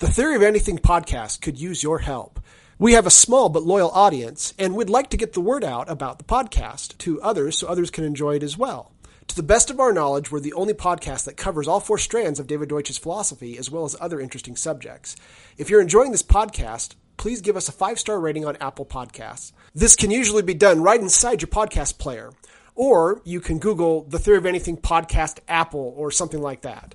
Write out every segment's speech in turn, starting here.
The Theory of Anything podcast could use your help. We have a small but loyal audience, and we'd like to get the word out about the podcast to others so others can enjoy it as well. To the best of our knowledge, we're the only podcast that covers all four strands of David Deutsch's philosophy as well as other interesting subjects. If you're enjoying this podcast, please give us a five star rating on Apple Podcasts. This can usually be done right inside your podcast player, or you can Google the Theory of Anything podcast Apple or something like that.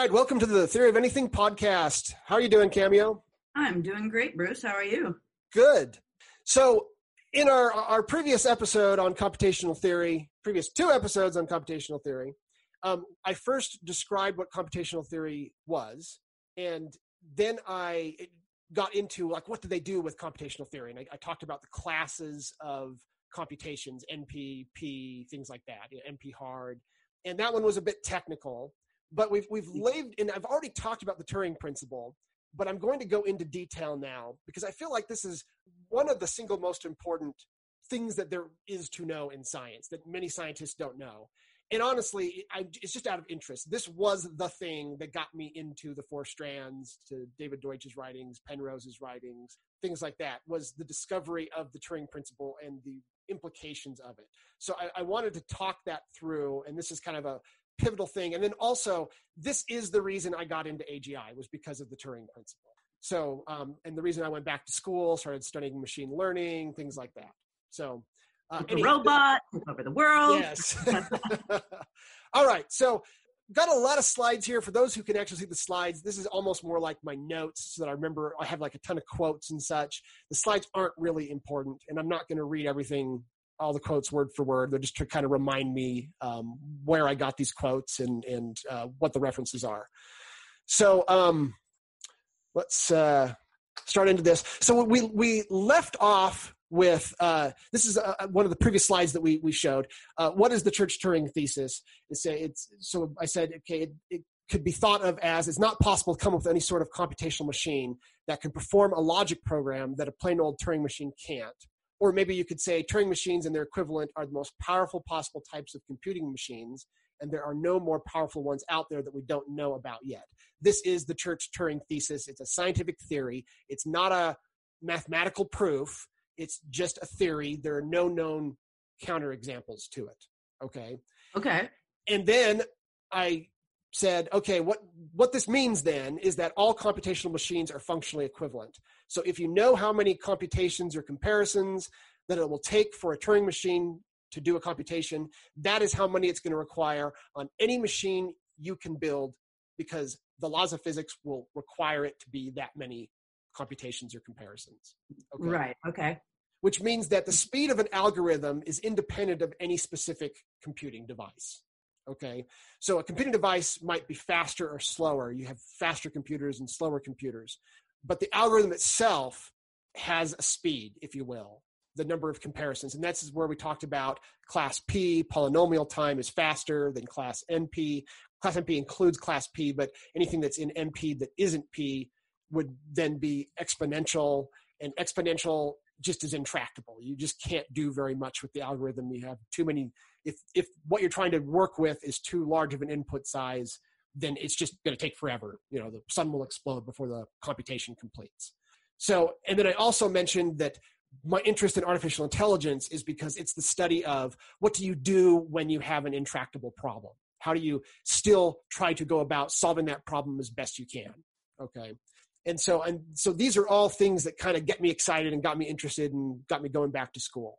Right, welcome to the Theory of Anything podcast. How are you doing, Cameo? I'm doing great, Bruce. How are you? Good. So, in our our previous episode on computational theory, previous two episodes on computational theory, um, I first described what computational theory was, and then I got into like what do they do with computational theory, and I, I talked about the classes of computations, NP, P, things like that, you know, NP hard, and that one was a bit technical. But we've we've mm. laid, and I've already talked about the Turing principle, but I'm going to go into detail now because I feel like this is one of the single most important things that there is to know in science that many scientists don't know. And honestly, I, it's just out of interest. This was the thing that got me into the four strands, to David Deutsch's writings, Penrose's writings, things like that, was the discovery of the Turing principle and the implications of it. So I, I wanted to talk that through, and this is kind of a pivotal thing. And then also, this is the reason I got into AGI was because of the Turing principle. So, um, and the reason I went back to school, started studying machine learning, things like that. So, uh, a robot over the world. Yes. All right. So, got a lot of slides here for those who can actually see the slides. This is almost more like my notes so that I remember I have like a ton of quotes and such. The slides aren't really important, and I'm not going to read everything all the quotes word for word. They're just to kind of remind me um, where I got these quotes and and uh, what the references are. So um, let's uh, start into this. So we we left off with uh, this is uh, one of the previous slides that we we showed. Uh, what is the Church Turing thesis? It's, it's so I said okay. It, it could be thought of as it's not possible to come up with any sort of computational machine that can perform a logic program that a plain old Turing machine can't or maybe you could say Turing machines and their equivalent are the most powerful possible types of computing machines, and there are no more powerful ones out there that we don't know about yet. This is the Church Turing thesis. It's a scientific theory, it's not a mathematical proof, it's just a theory. There are no known counterexamples to it. Okay. Okay. And then I said, okay, what, what this means then is that all computational machines are functionally equivalent. So if you know how many computations or comparisons that it will take for a Turing machine to do a computation, that is how many it's going to require on any machine you can build because the laws of physics will require it to be that many computations or comparisons. Okay? Right. Okay. Which means that the speed of an algorithm is independent of any specific computing device. Okay. So a computing device might be faster or slower. You have faster computers and slower computers. But the algorithm itself has a speed, if you will, the number of comparisons. And that's where we talked about class P, polynomial time is faster than class NP. Class NP includes class P, but anything that's in NP that isn't P would then be exponential. And exponential just is intractable. You just can't do very much with the algorithm. You have too many. If if what you're trying to work with is too large of an input size, then it's just going to take forever. You know, the sun will explode before the computation completes. So, and then I also mentioned that my interest in artificial intelligence is because it's the study of what do you do when you have an intractable problem? How do you still try to go about solving that problem as best you can? Okay. and so and so these are all things that kind of get me excited and got me interested and got me going back to school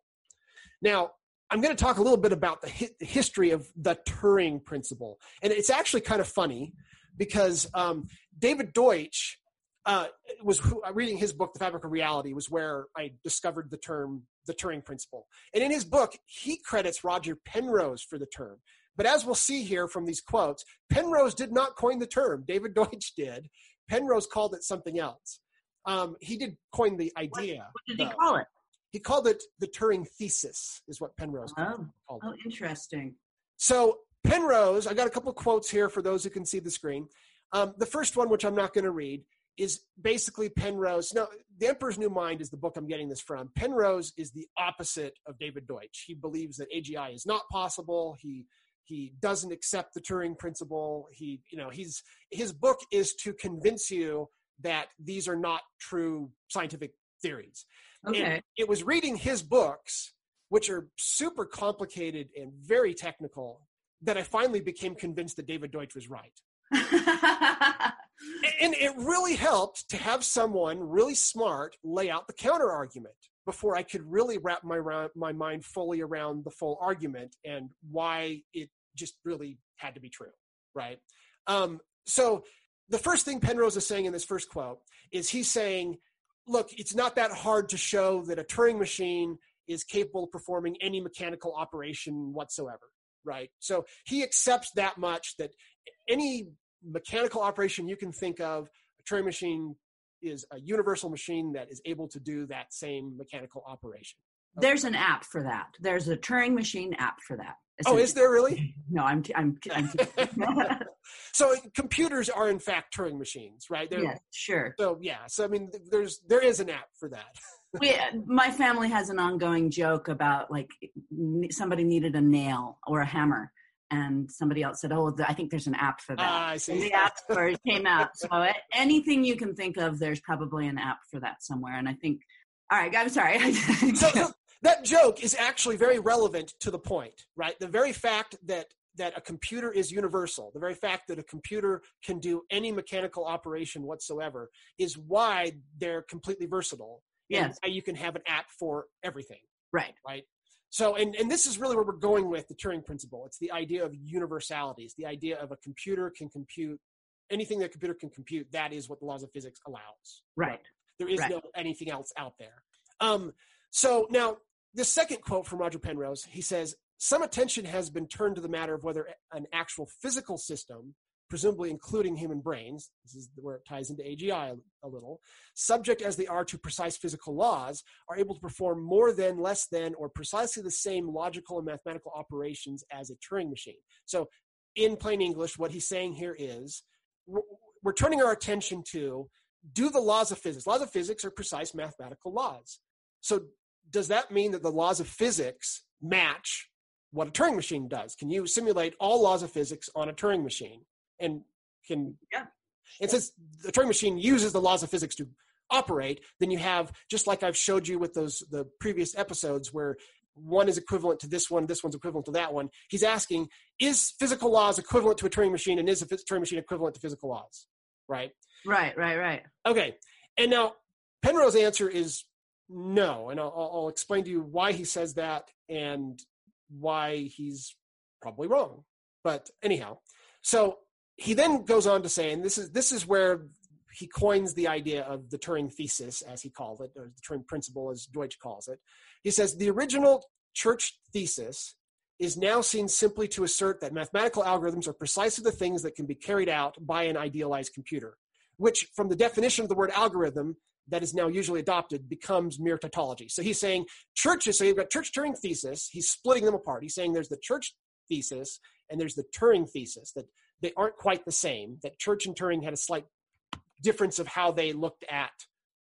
now i'm going to talk a little bit about the hi- history of the turing principle and it's actually kind of funny because um, david deutsch uh, was who, uh, reading his book the fabric of reality was where i discovered the term the turing principle and in his book he credits roger penrose for the term but as we'll see here from these quotes penrose did not coin the term david deutsch did Penrose called it something else. Um, he did coin the idea. What, what did he though. call it? He called it the Turing thesis, is what Penrose oh. called it. Oh, interesting. So Penrose, I got a couple quotes here for those who can see the screen. Um, the first one, which I'm not going to read, is basically Penrose. No, The Emperor's New Mind is the book I'm getting this from. Penrose is the opposite of David Deutsch. He believes that AGI is not possible. He he doesn't accept the Turing principle. He, you know, he's his book is to convince you that these are not true scientific theories. Okay. It was reading his books, which are super complicated and very technical, that I finally became convinced that David Deutsch was right. and it really helped to have someone really smart lay out the counter argument before I could really wrap my my mind fully around the full argument and why it just really had to be true, right? Um, so the first thing Penrose is saying in this first quote is he's saying, look, it's not that hard to show that a Turing machine is capable of performing any mechanical operation whatsoever, right? So he accepts that much that any mechanical operation you can think of, a Turing machine is a universal machine that is able to do that same mechanical operation. Okay. There's an app for that. There's a Turing machine app for that. Oh, is there really? No, I'm. I'm. I'm so computers are in fact Turing machines, right? They're, yeah, sure. So yeah, so I mean, there's there is an app for that. we, my family has an ongoing joke about like somebody needed a nail or a hammer, and somebody else said, "Oh, I think there's an app for that." Uh, I see. And the app store came out. So anything you can think of, there's probably an app for that somewhere. And I think, all right, I'm sorry. so, so that joke is actually very relevant to the point, right? The very fact that that a computer is universal, the very fact that a computer can do any mechanical operation whatsoever, is why they're completely versatile. Yes, you can have an app for everything. Right. Right. So, and, and this is really where we're going with the Turing principle. It's the idea of universality. It's the idea of a computer can compute anything that a computer can compute. That is what the laws of physics allows. Right. There is right. no anything else out there. Um, so now the second quote from Roger Penrose, he says, some attention has been turned to the matter of whether an actual physical system presumably including human brains, this is where it ties into AGI a, little, subject as they are to precise physical laws, are able to perform more than, less than, or precisely the same logical and mathematical operations as a Turing machine. So, in plain English, what he's saying here is we're turning our attention to do the laws of physics. Laws of physics are precise mathematical laws. So, does that mean that the laws of physics match what a Turing machine does? Can you simulate all laws of physics on a Turing machine? and can yeah. And since the Turing machine uses the laws of physics to operate, then you have just like I've showed you with those the previous episodes where one is equivalent to this one, this one's equivalent to that one. He's asking, is physical laws equivalent to a Turing machine, and is a Turing machine equivalent to physical laws? Right. Right. Right. Right. Okay. And now Penrose's answer is no, and I'll, I'll explain to you why he says that and why he's probably wrong. But anyhow, so he then goes on to say, and this is this is where he coins the idea of the Turing thesis, as he called it, or the Turing principle, as Deutsch calls it. He says the original church thesis is now seen simply to assert that mathematical algorithms are precisely the things that can be carried out by an idealized computer, which, from the definition of the word algorithm that is now usually adopted, becomes mere tautology. So he's saying churches, so you've got church Turing thesis, he's splitting them apart. He's saying there's the church thesis and there's the Turing thesis, that they aren't quite the same. That Church and Turing had a slight difference of how they looked at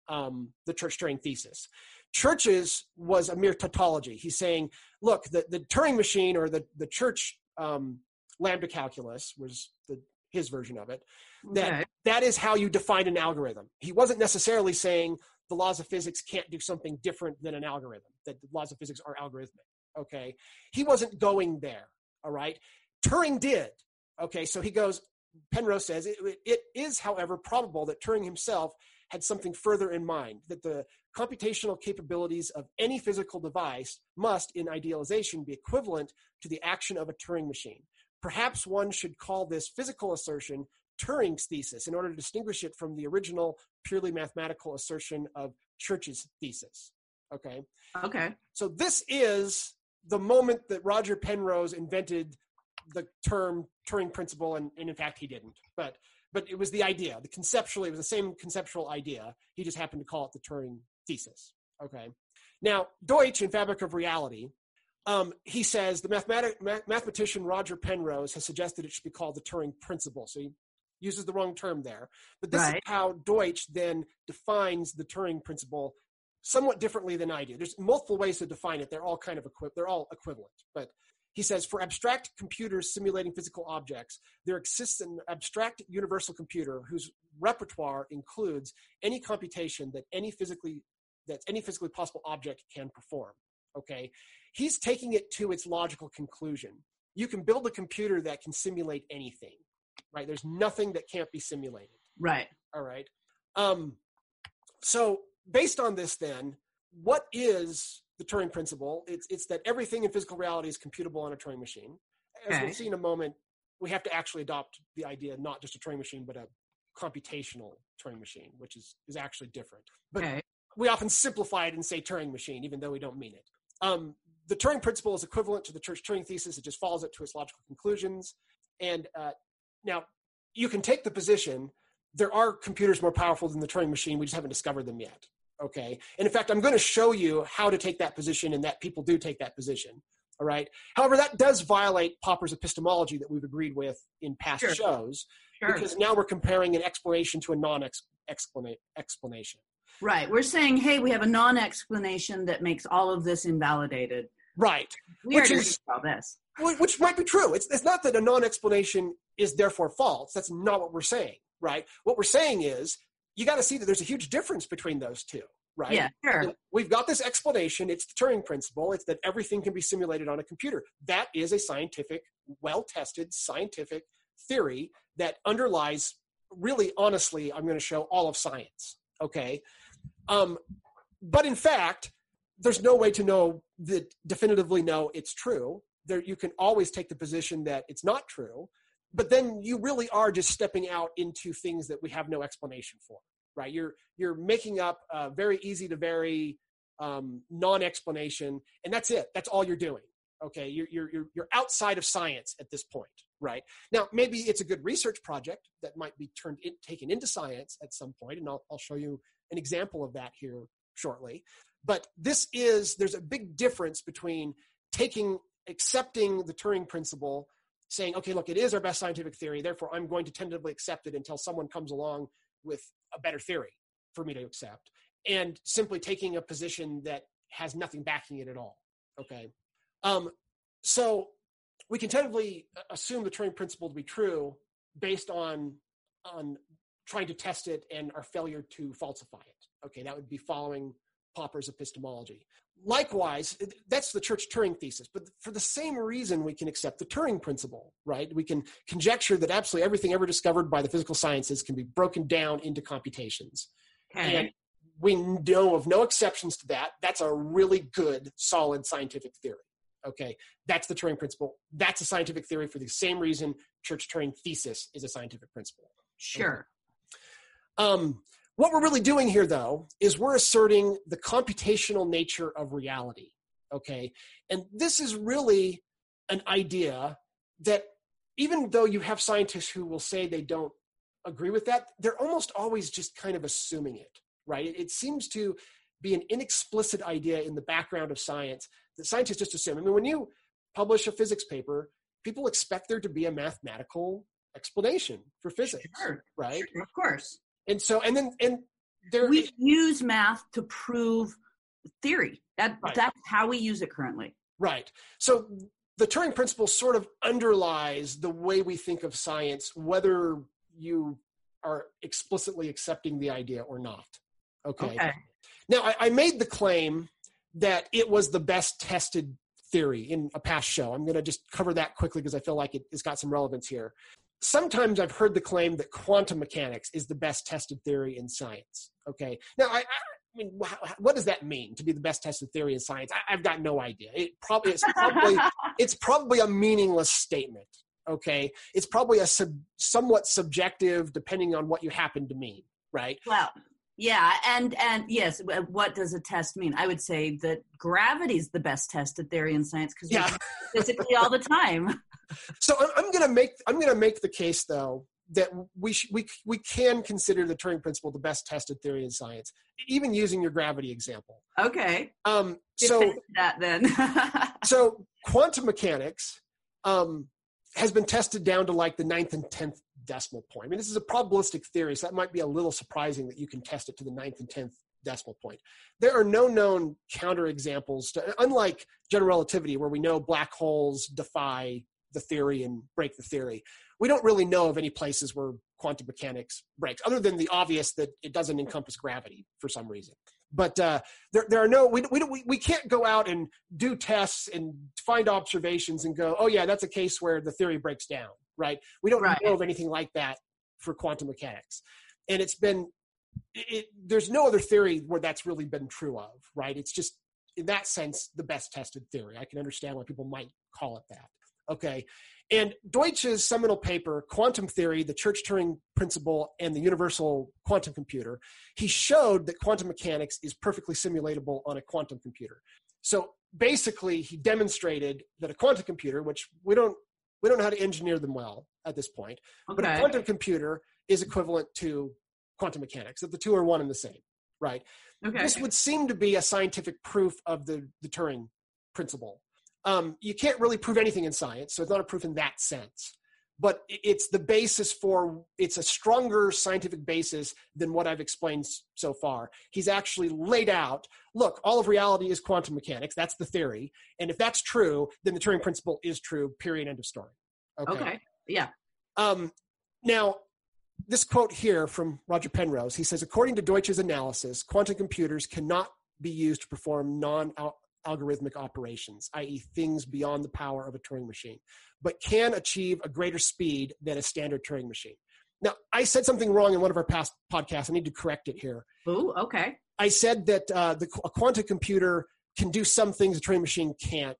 um, the Church Turing thesis. Church's was a mere tautology. He's saying, look, the, the Turing machine or the, the Church um, lambda calculus was the, his version of it. That okay. that is how you define an algorithm. He wasn't necessarily saying the laws of physics can't do something different than an algorithm. That the laws of physics are algorithmic. Okay, he wasn't going there. All right, Turing did. Okay, so he goes, Penrose says it, it is, however, probable that Turing himself had something further in mind that the computational capabilities of any physical device must, in idealization, be equivalent to the action of a Turing machine. Perhaps one should call this physical assertion Turing's thesis in order to distinguish it from the original purely mathematical assertion of Church's thesis. Okay. Okay. So this is the moment that Roger Penrose invented the term Turing principle, and, and in fact he didn't. But but it was the idea. The conceptually, it was the same conceptual idea. He just happened to call it the Turing thesis. Okay. Now Deutsch in Fabric of Reality, um, he says the mathematic, mathematician Roger Penrose has suggested it should be called the Turing principle. So he uses the wrong term there. But this right. is how Deutsch then defines the Turing principle somewhat differently than I do. There's multiple ways to define it. They're all kind of equi- they're all equivalent. But he says for abstract computers simulating physical objects, there exists an abstract universal computer whose repertoire includes any computation that any physically that any physically possible object can perform. Okay, he's taking it to its logical conclusion. You can build a computer that can simulate anything, right? There's nothing that can't be simulated. Right. All right. Um, so based on this, then, what is the Turing principle? It's it's that everything in physical reality is computable on a Turing machine. As okay. we'll see in a moment, we have to actually adopt the idea not just a Turing machine, but a computational Turing machine, which is is actually different. But okay. we often simplify it and say Turing machine, even though we don't mean it. Um, the Turing principle is equivalent to the Church Turing thesis. It just follows it to its logical conclusions. And uh, now you can take the position there are computers more powerful than the Turing machine. We just haven't discovered them yet. Okay. And in fact, I'm going to show you how to take that position and that people do take that position. All right. However, that does violate Popper's epistemology that we've agreed with in past sure. shows sure. because now we're comparing an explanation to a non explanation. Right. We're saying, hey, we have a non explanation that makes all of this invalidated. Right. We which is, all this. Which might be true. It's, it's not that a non explanation is therefore false. That's not what we're saying, right? What we're saying is you got to see that there's a huge difference between those two right? Yeah, sure. We've got this explanation. It's the Turing principle. It's that everything can be simulated on a computer. That is a scientific, well tested scientific theory that underlies, really honestly, I'm going to show all of science. Okay. Um, but in fact, there's no way to know that definitively know it's true. There, you can always take the position that it's not true but then you really are just stepping out into things that we have no explanation for right? You're you're making up a very easy to very um, non-explanation and that's it. That's all you're doing okay? You're, you're you're outside of science at this point right? Now maybe it's a good research project that might be turned in, taken into science at some point and I'll, I'll show you an example of that here shortly but this is there's a big difference between taking accepting the turing principle saying, okay, look, it is our best scientific theory, therefore I'm going to tentatively accept it until someone comes along with a better theory for me to accept, and simply taking a position that has nothing backing it at all. Okay. Um, so we can tentatively assume the Turing principle to be true based on on trying to test it and our failure to falsify it. Okay, that would be following Popper's epistemology. Likewise, that's the church Turing thesis, but for the same reason, we can accept the Turing principle, right? We can conjecture that absolutely everything ever discovered by the physical sciences can be broken down into computations. Okay. And we know of no exceptions to that. That's a really good, solid scientific theory. Okay, that's the Turing principle. That's a scientific theory for the same reason Church Turing thesis is a scientific principle. Sure. Um, what we're really doing here, though, is we're asserting the computational nature of reality. Okay. And this is really an idea that even though you have scientists who will say they don't agree with that, they're almost always just kind of assuming it, right? It, it seems to be an inexplicit idea in the background of science that scientists just assume. I mean, when you publish a physics paper, people expect there to be a mathematical explanation for physics, sure. right? Sure, of course. And so, and then, and there, we use math to prove theory. That right. that's how we use it currently. Right. So the Turing principle sort of underlies the way we think of science, whether you are explicitly accepting the idea or not. Okay. okay. Now, I, I made the claim that it was the best tested theory in a past show. I'm going to just cover that quickly because I feel like it, has got some relevance here. Sometimes I've heard the claim that quantum mechanics is the best tested theory in science. Okay. Now, I, I mean, what does that mean to be the best tested theory in science? I, have got no idea. It probably it's probably it's probably a meaningless statement. Okay, it's probably a sub, somewhat subjective, depending on what you happen to mean. Right. Well, yeah, and and yes, what does a test mean? I would say that gravity is the best tested theory in science because yeah. physically all the time. So I'm, I'm gonna make I'm gonna make the case though that we sh- we we can consider the Turing principle the best tested theory in science, even using your gravity example. Okay. Um. So that then. so quantum mechanics um, has been tested down to like the ninth and tenth decimal point. I mean, this is a probabilistic theory, so that might be a little surprising that you can test it to the ninth and tenth decimal point. There are no known counterexamples to, unlike general relativity, where we know black holes defy the theory and break the theory. We don't really know of any places where quantum mechanics breaks, other than the obvious that it doesn't encompass gravity for some reason. But uh, there, there are no we, we, we can't go out and do tests and find observations and go, oh yeah, that's a case where the theory breaks down, right? We don't right. know of anything like that for quantum mechanics, and it's been it, there's no other theory where that's really been true of, right? It's just in that sense the best tested theory. I can understand why people might call it that. Okay. And Deutsch's seminal paper, Quantum Theory, the Church Turing Principle, and the Universal Quantum Computer, he showed that quantum mechanics is perfectly simulatable on a quantum computer. So basically, he demonstrated that a quantum computer, which we don't we don't know how to engineer them well at this point, okay. but a quantum computer is equivalent to quantum mechanics, that the two are one and the same, right? Okay. This would seem to be a scientific proof of the, the Turing principle um, you can't really prove anything in science, so it's not a proof in that sense. But it's the basis for, it's a stronger scientific basis than what I've explained so far. He's actually laid out look, all of reality is quantum mechanics. That's the theory. And if that's true, then the Turing principle is true, period, end of story. Okay. okay. Yeah. Um, now, this quote here from Roger Penrose he says, according to Deutsch's analysis, quantum computers cannot be used to perform non algorithmic operations, i.e., things beyond the power of a Turing machine, but can achieve a greater speed than a standard Turing machine. Now, I said something wrong in one of our past podcasts. I need to correct it here. Ooh, okay. I said that uh, the, a quantum computer can do some things a Turing machine can't.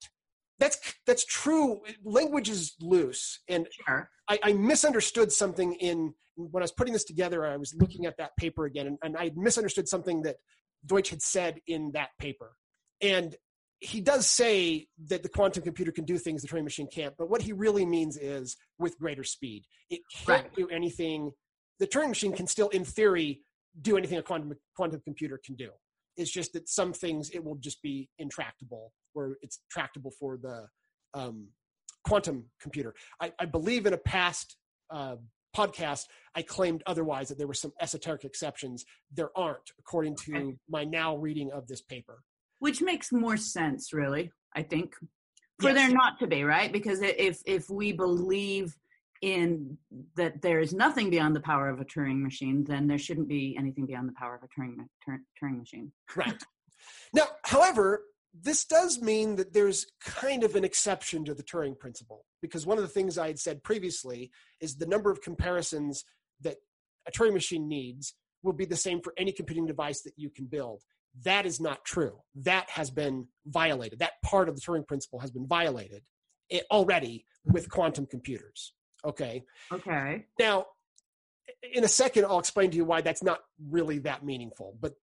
That's that's true. Language is loose, and sure. I, I, misunderstood something in when I was putting this together. I was looking at that paper again, and, and I misunderstood something that Deutsch had said in that paper. And he does say that the quantum computer can do things the Turing machine can't, but what he really means is with greater speed. It can't right. do anything. The Turing machine can still, in theory, do anything a quantum quantum computer can do. It's just that some things it will just be intractable, where it's tractable for the um, quantum computer. I, I, believe in a past uh, podcast I claimed otherwise that there were some esoteric exceptions. There aren't, according to my now reading of this paper which makes more sense really i think for yes. there not to be right? Because if if we believe in that there is nothing beyond the power of a turing machine then there shouldn't be anything beyond the power of a turing turing machine. Right. Now however this does mean that there's kind of an exception to the turing principle because one of the things i had said previously is the number of comparisons that a turing machine needs will be the same for any computing device that you can build that is not true. That has been violated. That part of the Turing principle has been violated already with quantum computers. Okay. Okay. Now, in a second, I'll explain to you why that's not really that meaningful. But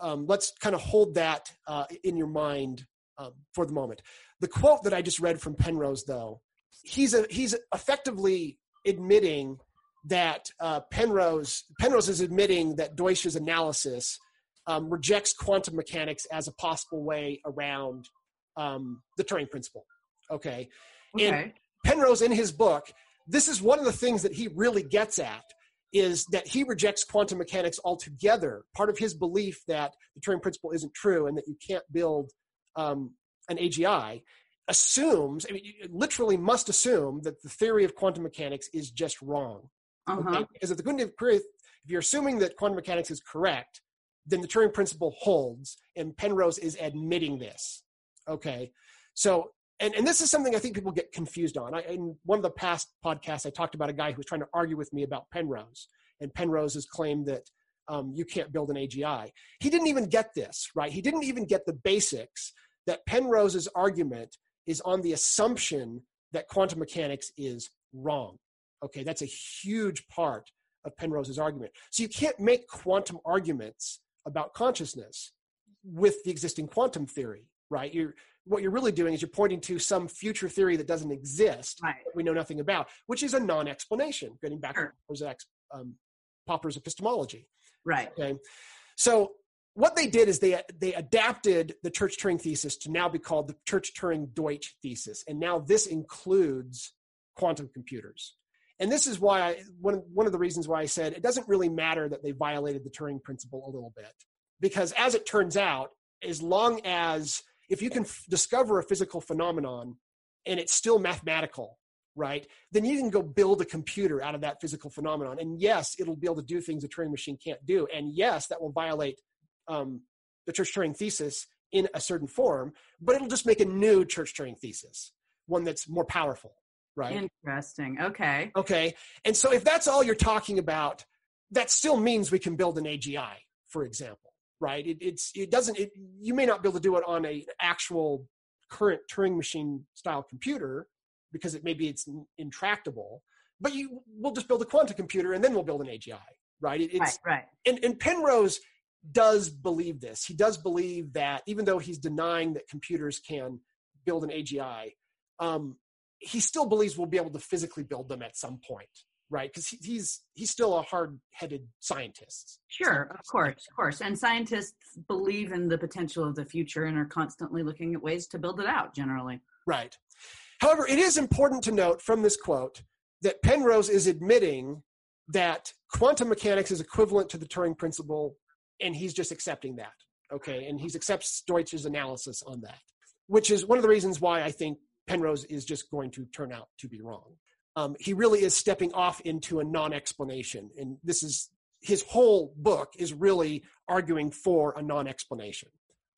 um, let's kind of hold that uh, in your mind um, for the moment. The quote that I just read from Penrose, though, he's a, he's effectively admitting that uh, Penrose Penrose is admitting that Deutsch's analysis um, rejects quantum mechanics as a possible way around um, the Turing principle. Okay. okay. And Penrose, in his book, this is one of the things that he really gets at is that he rejects quantum mechanics altogether. Part of his belief that the Turing principle isn't true and that you can't build um, an AGI assumes, I mean, literally must assume that the theory of quantum mechanics is just wrong. Uh-huh. Okay? Because if the if you're assuming that quantum mechanics is correct, then the Turing principle holds, and Penrose is admitting this. Okay, so and, and this is something I think people get confused on. I, in one of the past podcasts, I talked about a guy who was trying to argue with me about Penrose, and Penrose has claimed that um, you can't build an AGI. He didn't even get this, right? He didn't even get the basics that Penrose's argument is on the assumption that quantum mechanics is wrong. Okay, that's a huge part of Penrose's argument. So you can't make quantum arguments about consciousness with the existing quantum theory, right? You're what you're really doing is you're pointing to some future theory that doesn't exist, right. we know nothing about, which is a non-explanation. Getting back sure. to um, Popper's epistemology, right? Okay, so what they did is they they adapted the Church-Turing thesis to now be called the Church-Turing-Deutsch thesis, and now this includes quantum computers. And this is why I, one one of the reasons why I said it doesn't really matter that they violated the Turing principle a little bit, because as it turns out, as long as if you can f- discover a physical phenomenon and it's still mathematical, right? Then you can go build a computer out of that physical phenomenon. And yes, it'll be able to do things a Turing machine can't do. And yes, that will violate um, the Church Turing thesis in a certain form, but it'll just make a new Church Turing thesis, one that's more powerful, right? Interesting. Okay. Okay. And so if that's all you're talking about, that still means we can build an AGI, for example right? It, it's it doesn't. It, you may not be able to do it on a actual current Turing machine style computer because it maybe it's intractable. But you we'll just build a quantum computer and then we'll build an AGI, right? It, it's, right, right. And, and Penrose does believe this. He does believe that even though he's denying that computers can build an AGI, um, he still believes we'll be able to physically build them at some point right? Because he, he's he's still a hard-headed scientist. Sure, of course, of course. And scientists believe in the potential of the future and are constantly looking at ways to build it out. Generally, right. However, it is important to note from this quote that Penrose is admitting that quantum mechanics is equivalent to the Turing principle, and he's just accepting that. Okay, and he accepts Deutsch's analysis on that, which is one of the reasons why I think Penrose is just going to turn out to be wrong. Um, he really is stepping off into a non-explanation and this is his whole book is really arguing for a non-explanation.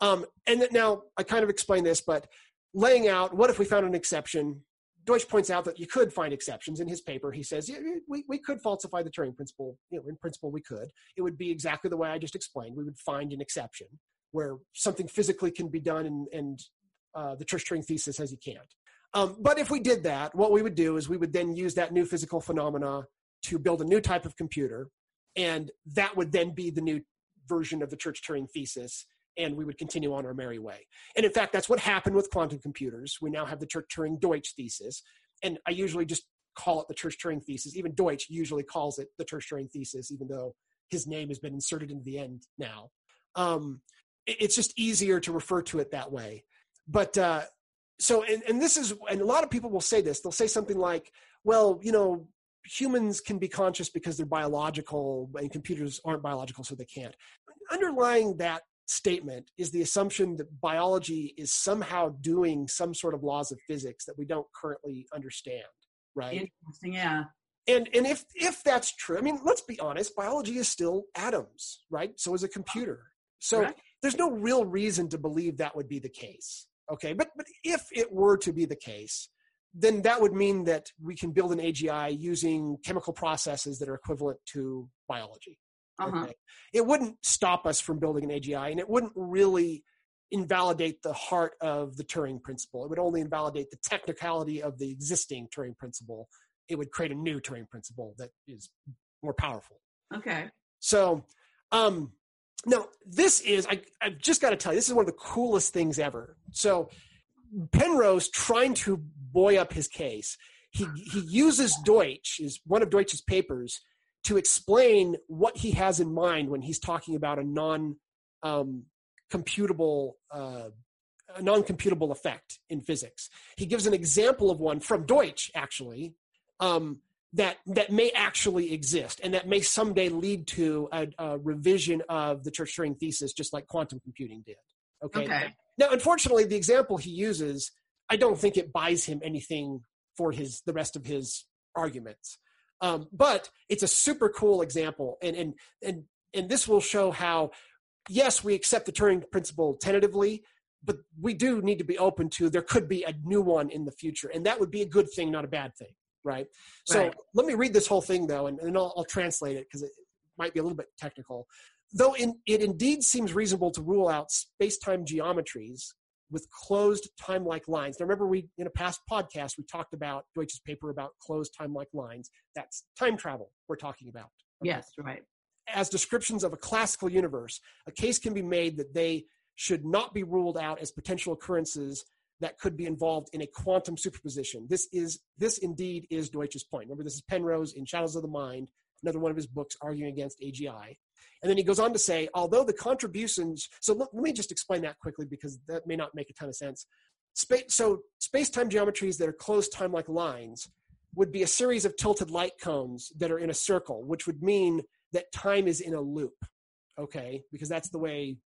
Um, and now i kind of explained this but laying out what if we found an exception? Deutsch points out that you could find exceptions in his paper. He says yeah, we, we could falsify the turing principle. You know in principle we could. It would be exactly the way i just explained. We would find an exception where something physically can be done and, and uh, the church turing thesis says you can't um, but if we did that, what we would do is we would then use that new physical phenomena to build a new type of computer, and that would then be the new version of the Church Turing thesis, and we would continue on our merry way. And in fact, that's what happened with quantum computers. We now have the Church Turing Deutsch thesis, and I usually just call it the Church Turing thesis. Even Deutsch usually calls it the Church Turing thesis, even though his name has been inserted into the end now. Um, it's just easier to refer to it that way. But uh, so and, and this is and a lot of people will say this. They'll say something like well you know humans can be conscious because they're biological and computers aren't biological so they can't. Underlying that statement is the assumption that biology is somehow doing some sort of laws of physics that we don't currently understand right? Interesting yeah. And and if if that's true i mean let's be honest biology is still atoms right? So is a computer. So right. there's no real reason to believe that would be the case Okay, but but if it were to be the case, then that would mean that we can build an AGI using chemical processes that are equivalent to biology. Uh-huh. Okay? It wouldn't stop us from building an AGI, and it wouldn't really invalidate the heart of the Turing principle. It would only invalidate the technicality of the existing Turing principle. It would create a new Turing principle that is more powerful. Okay. So, um, now, this is, I, I've just got to tell you, this is one of the coolest things ever. So, Penrose trying to buoy up his case, he, he uses Deutsch, is one of Deutsch's papers, to explain what he has in mind when he's talking about a non um, computable uh, a non-computable effect in physics. He gives an example of one from Deutsch, actually, um, that that may actually exist and that may someday lead to a, a revision of the church turing thesis just like quantum computing did. Okay? okay. Now unfortunately the example he uses i don't think it buys him anything for his the rest of his arguments. Um, but it's a super cool example. And and and and this will show how yes we accept the turing principle tentatively but we do need to be open to there could be a new one in the future, and that would be a good thing, not a bad thing, right? So Right. let me read this whole thing though, and, and I'll, I'll translate it because it might be a little bit technical. Though in, it indeed seems reasonable to rule out space-time geometries with closed time-like lines. Now, remember, we in a past podcast we talked about Deutsch's paper about closed time-like lines. That's time travel we're talking about. Okay? Yes, right. As descriptions of a classical universe, a case can be made that they should not be ruled out as potential occurrences that could be involved in a quantum superposition. This is this indeed is Deutsch's point. Remember, this is Penrose in Shadows of the Mind, another one of his books arguing against AGI. And then he goes on to say, although the contributions, so let, let me just explain that quickly because that may not make a ton of sense. Space, so space-time geometries that are closed time-like lines would be a series of tilted light cones that are in a circle, which would mean that time is in a loop. Okay, because that's the way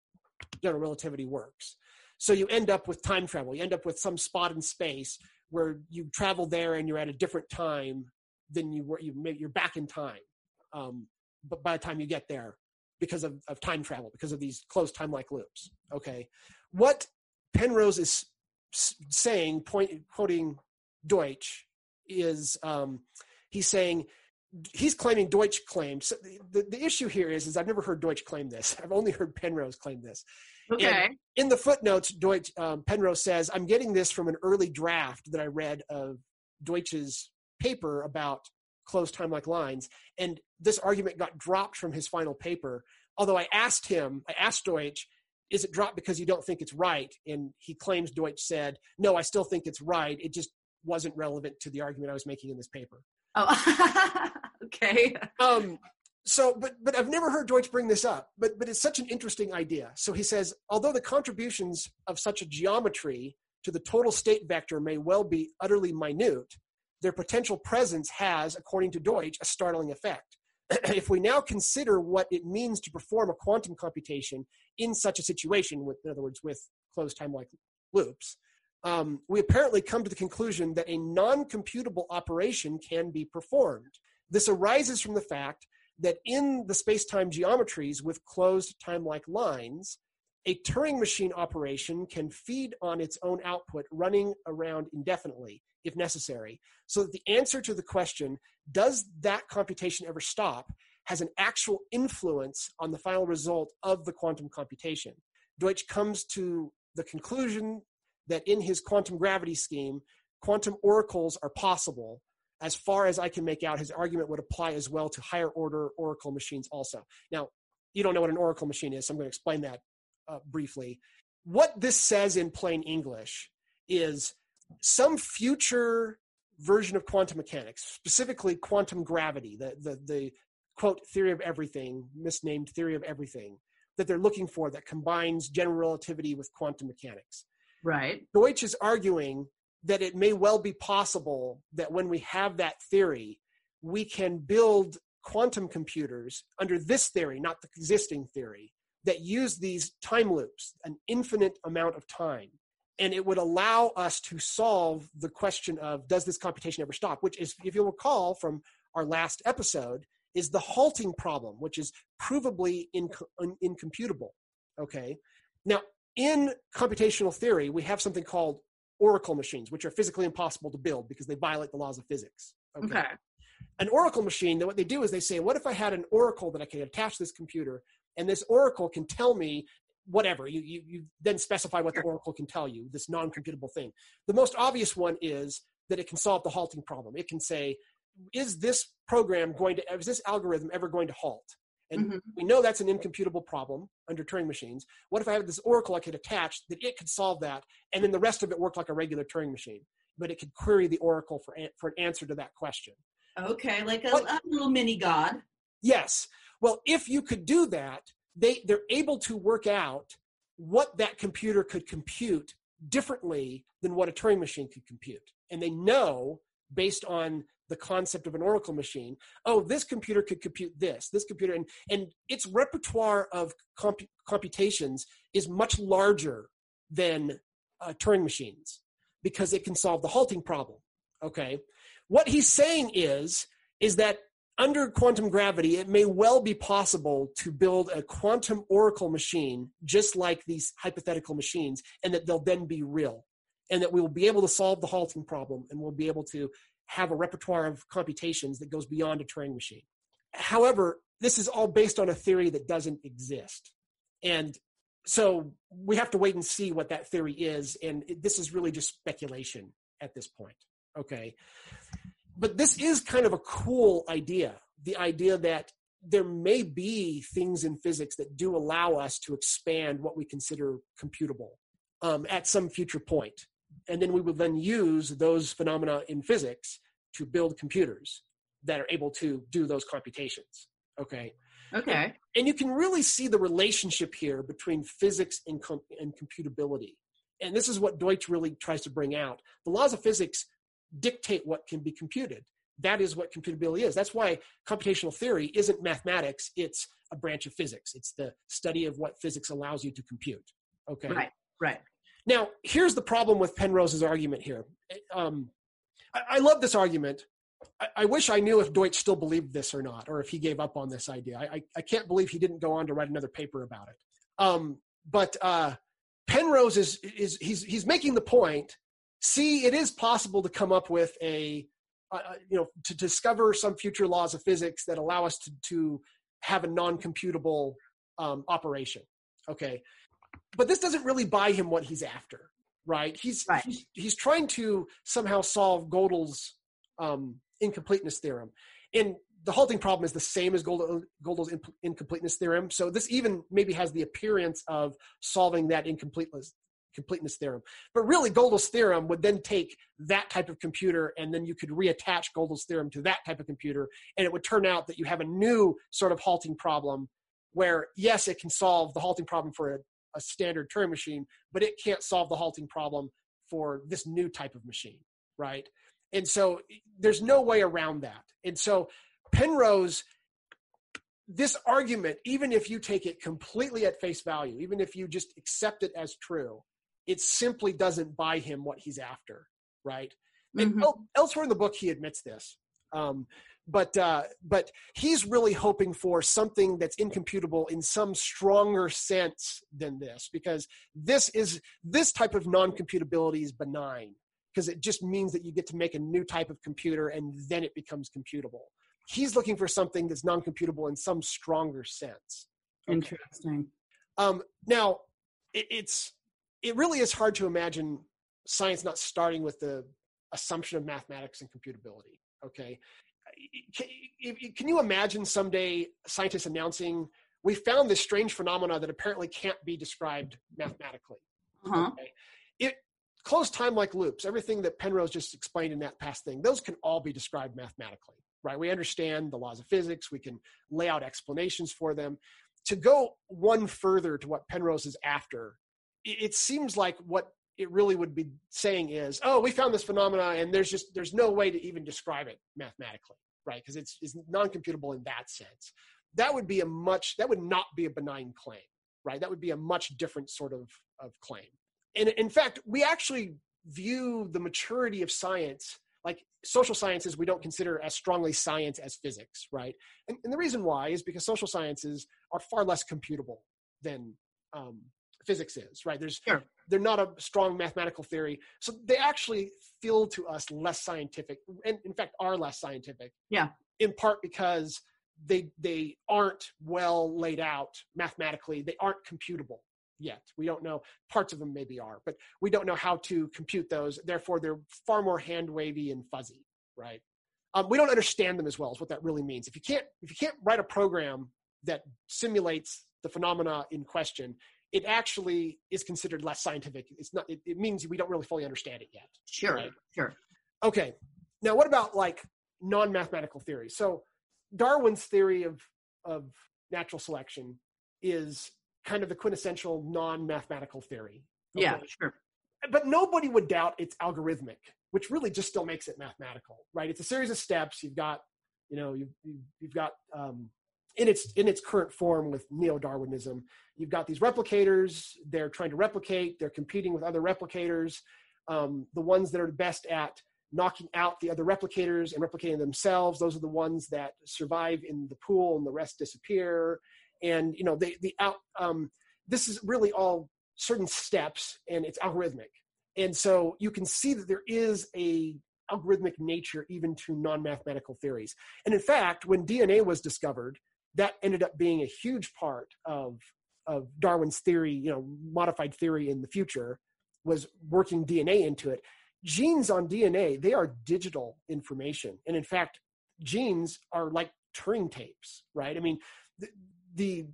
general relativity works. So you end up with time travel. You end up with some spot in space where you travel there and you're at a different time than you were. You you're back in time, um, but by the time you get there, because of, of time travel, because of these closed time-like loops. Okay, what Penrose is saying, point quoting Deutsch, is um, he's saying he's claiming Deutsch claims. So the, the issue here is, is I've never heard Deutsch claim this. I've only heard Penrose claim this. Okay. In the footnotes, Deutsch, um, Penrose says, I'm getting this from an early draft that I read of Deutsch's paper about closed time-like lines. And this argument got dropped from his final paper. Although I asked him, I asked Deutsch, is it dropped because you don't think it's right? And he claims Deutsch said, no, I still think it's right. It just wasn't relevant to the argument I was making in this paper. Oh, okay. Um, so, but but I've never heard Deutsch bring this up. But but it's such an interesting idea. So he says, although the contributions of such a geometry to the total state vector may well be utterly minute, their potential presence has, according to Deutsch, a startling effect. if we now consider what it means to perform a quantum computation in such a situation, with in other words, with closed time-like loops, um, we apparently come to the conclusion that a non-computable operation can be performed. This arises from the fact that in the space-time geometries with closed time-like lines, a Turing machine operation can feed on its own output running around indefinitely if necessary, so that the answer to the question, does that computation ever stop, has an actual influence on the final result of the quantum computation. Deutsch comes to the conclusion that in his quantum gravity scheme, quantum oracles are possible. As far as I can make out, his argument would apply as well to higher order oracle machines also. Now, you don't know what an oracle machine is, so I'm going to explain that uh, briefly. What this says in plain English is some future version of quantum mechanics, specifically quantum gravity, the, the, the quote theory of everything, misnamed theory of everything, that they're looking for that combines general relativity with quantum mechanics. Right. Deutsch is arguing that it may well be possible that when we have that theory, we can build quantum computers under this theory, not the existing theory, that use these time loops, an infinite amount of time. And it would allow us to solve the question of does this computation ever stop? Which is, if you'll recall from our last episode, is the halting problem, which is provably inc- un- incomputable. Okay. Now, in computational theory, we have something called oracle machines, which are physically impossible to build because they violate the laws of physics. Okay. An oracle machine, then what they do is they say, what if I had an oracle that I could attach to this computer, and this oracle can tell me whatever. You, you, you then specify what the oracle can tell you, this non computable thing. The most obvious one is that it can solve the halting problem. It can say, is this program going to, is this algorithm ever going to halt? And Mhm. we know that's an incomputable problem under Turing machines. What if I had this oracle I could attach that it could solve that, and then the rest of it worked like a regular Turing machine, but it could query the oracle for, an- for an answer to that question? Okay, like a, What- a little mini god. Yes. Well, if you could do that, they, they're able to work out what that computer could compute differently than what a Turing machine could compute. And they know, based on the concept of an Oracle machine, oh, this computer could compute this, this computer, and, and its repertoire of compu- computations is much larger than uh, Turing machines because it can solve the halting problem. Okay. What he's saying is, is that under quantum gravity, it may well be possible to build a quantum oracle machine, just like these hypothetical machines, and that they'll then be real, and that we will be able to solve the halting problem, and we'll be able to have a repertoire of computations that goes beyond a Turing machine. However, this is all based on a theory that doesn't exist. And so we have to wait and see what that theory is. And this is really just speculation at this point. Okay. But this is kind of a cool idea the idea that there may be things in physics that do allow us to expand what we consider computable um, at some future point. And then we will then use those phenomena in physics to build computers that are able to do those computations. Okay. Okay. And, and you can really see the relationship here between physics and, com- and computability. And this is what Deutsch really tries to bring out. The laws of physics dictate what can be computed. That is what computability is. That's why computational theory isn't mathematics, it's a branch of physics. It's the study of what physics allows you to compute. Okay. Right, right. Now, here's the problem with Penrose's argument here. Um, I, I love this argument I, wish I knew if Deutsch still believed this or not, or if he gave up on this idea. I, I, can't believe he didn't go on to write another paper about it. Um, but uh, Penrose is, is he's, he's making the point. See, it is possible to come up with a, uh, you know, to discover some future laws of physics that allow us to, to have a non-computable um, operation. Okay, but this doesn't really buy him what he's after, right? He's right. he's, he's trying to somehow solve Gödel's um, incompleteness theorem. And the halting problem is the same as Gödel's incompleteness theorem. So this even maybe has the appearance of solving that incompleteness completeness theorem. But really, Gödel's theorem would then take that type of computer and then you could reattach Gödel's theorem to that type of computer. And it would turn out that you have a new sort of halting problem where, yes, it can solve the halting problem for a, a standard Turing machine, but it can't solve the halting problem for this new type of machine, right? And so there's no way around that. And so Penrose, this argument, even if you take it completely at face value, even if you just accept it as true, it simply doesn't buy him what he's after, right? And mm-hmm. elsewhere in the book, he admits this. Um, but uh, but he's really hoping for something that's incomputable in some stronger sense than this, because this is this type of non-computability is benign because it just means that you get to make a new type of computer and then it becomes computable. He's looking for something that's non computable in some stronger sense. Okay. Interesting. Um, now, it, it's it really is hard to imagine science not starting with the assumption of mathematics and computability. Okay, can, can you imagine someday scientists announcing we found this strange phenomena that apparently can't be described mathematically? Uh-huh. Okay? It closed time like loops, everything that Penrose just explained in that past thing, those can all be described mathematically, right? We understand the laws of physics, we can lay out explanations for them. To go one further to what Penrose is after, it seems like what it really would be saying is, oh, we found this phenomena and there's just there's no way to even describe it mathematically, right? Because it's, it's non-computable in that sense. That would be a much that would not be a benign claim, right? That would be a much different sort of, of claim and in fact, we actually view the maturity of science like social sciences we don't consider as strongly science as physics right and, and the reason why is because social sciences are far less computable than um, physics is right there's sure. they're not a strong mathematical theory so they actually feel to us less scientific and in fact are less scientific yeah in part because they they aren't well laid out mathematically they aren't computable yet. We don't know. Parts of them maybe are, but we don't know how to compute those. Therefore, they're far more hand wavy and fuzzy, right? Um, we don't understand them as well as what that really means. If you can't if you can't write a program that simulates the phenomena in question, it actually is considered less scientific. It's not. It, it means we don't really fully understand it yet. Sure. Right? Sure. Okay. Now, what about like non-mathematical theories? So, Darwin's theory of of natural selection is kind of the quintessential non-mathematical theory. Okay? Yeah, sure. But nobody would doubt it's algorithmic, which really just still makes it mathematical, right? It's a series of steps. You've got, you know, you've you've got um, in its in its current form with neo-Darwinism, you've got these replicators. They're trying to replicate. They're competing with other replicators. Um, the ones that are best at knocking out the other replicators and replicating themselves. Those are the ones that survive in the pool, and the rest disappear. And you know, they the out. Um, this is really all certain steps, and it's algorithmic. And so you can see that there is a algorithmic nature even to non-mathematical theories. And in fact, when DNA was discovered, that ended up being a huge part of of Darwin's theory, you know, modified theory in the future was working DNA into it. Genes on DNA, they are digital information. And in fact, genes are like Turing tapes, right? I mean, the the,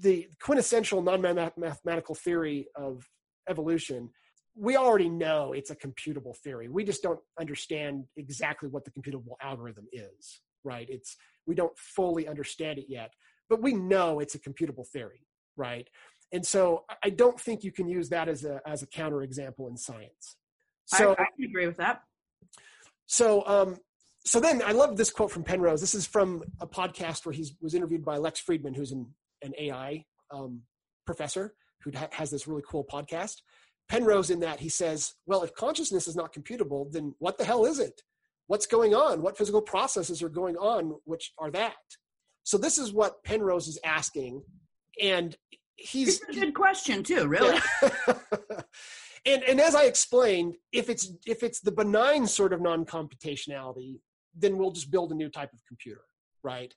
the quintessential non-mathematical theory of evolution we already know it's a computable theory. We just don't understand exactly what the computable algorithm is, right? It's we don't fully understand it yet, but we know it's a computable theory, right? And so I don't think you can use that as a as a counterexample in science. So I, I can agree with that. So um so then I love this quote from Penrose. This is from a podcast where he was interviewed by Lex Fridman who's an, an AI um, professor who ha- has this really cool podcast. Penrose in that he says, well, if consciousness is not computable, then what the hell is it? What's going on? What physical processes are going on which are that? So this is what Penrose is asking, and he's it's a good question too, really. Yeah. and and as I explained, if it's if it's the benign sort of non-computationality, then we'll just build a new type of computer, right?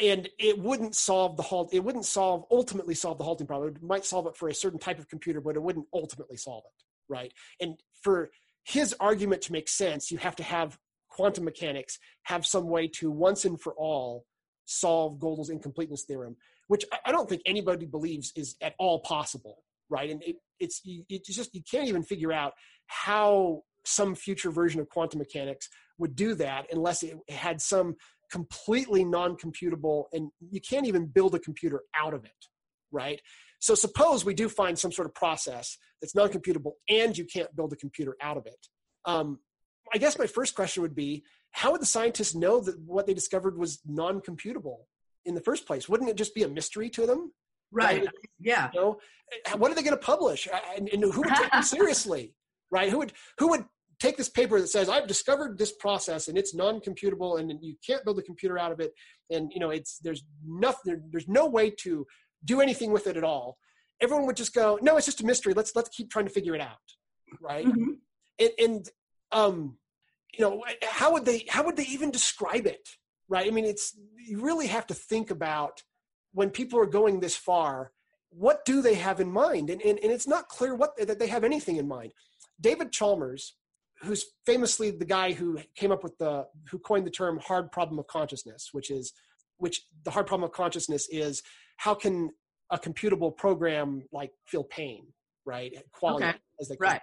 and it wouldn't solve the halt it wouldn't solve ultimately solve the halting problem it might solve it for a certain type of computer but it wouldn't ultimately solve it right and for his argument to make sense you have to have quantum mechanics have some way to once and for all solve Gödel's incompleteness theorem which i don't think anybody believes is at all possible right? And it, it's it's just you can't even figure out how some future version of quantum mechanics would do that unless it had some completely non-computable and you can't even build a computer out of it right? So suppose we do find some sort of process that's non-computable and you can't build a computer out of it. Um, i guess my first question would be how would the scientists know that what they discovered was non-computable in the first place wouldn't it just be a mystery to them right yeah you know what are they going to publish and, and who would take them seriously right who would who would take this paper that says I've discovered this process and it's non-computable and you can't build a computer out of it and you know it's there's nothing there's no way to do anything with it at all. Everyone would just go, no, it's just a mystery. Let's let's keep trying to figure it out, right? Mm-hmm. And, and um, you know, how would they how would they even describe it, right? I mean, it's you really have to think about when people are going this far. What do they have in mind? And, and, and it's not clear what that they have anything in mind. David Chalmers, who's famously the guy who came up with the who coined the term hard problem of consciousness which is which the hard problem of consciousness is how can a computable program like feel pain right qualia okay. as they call right.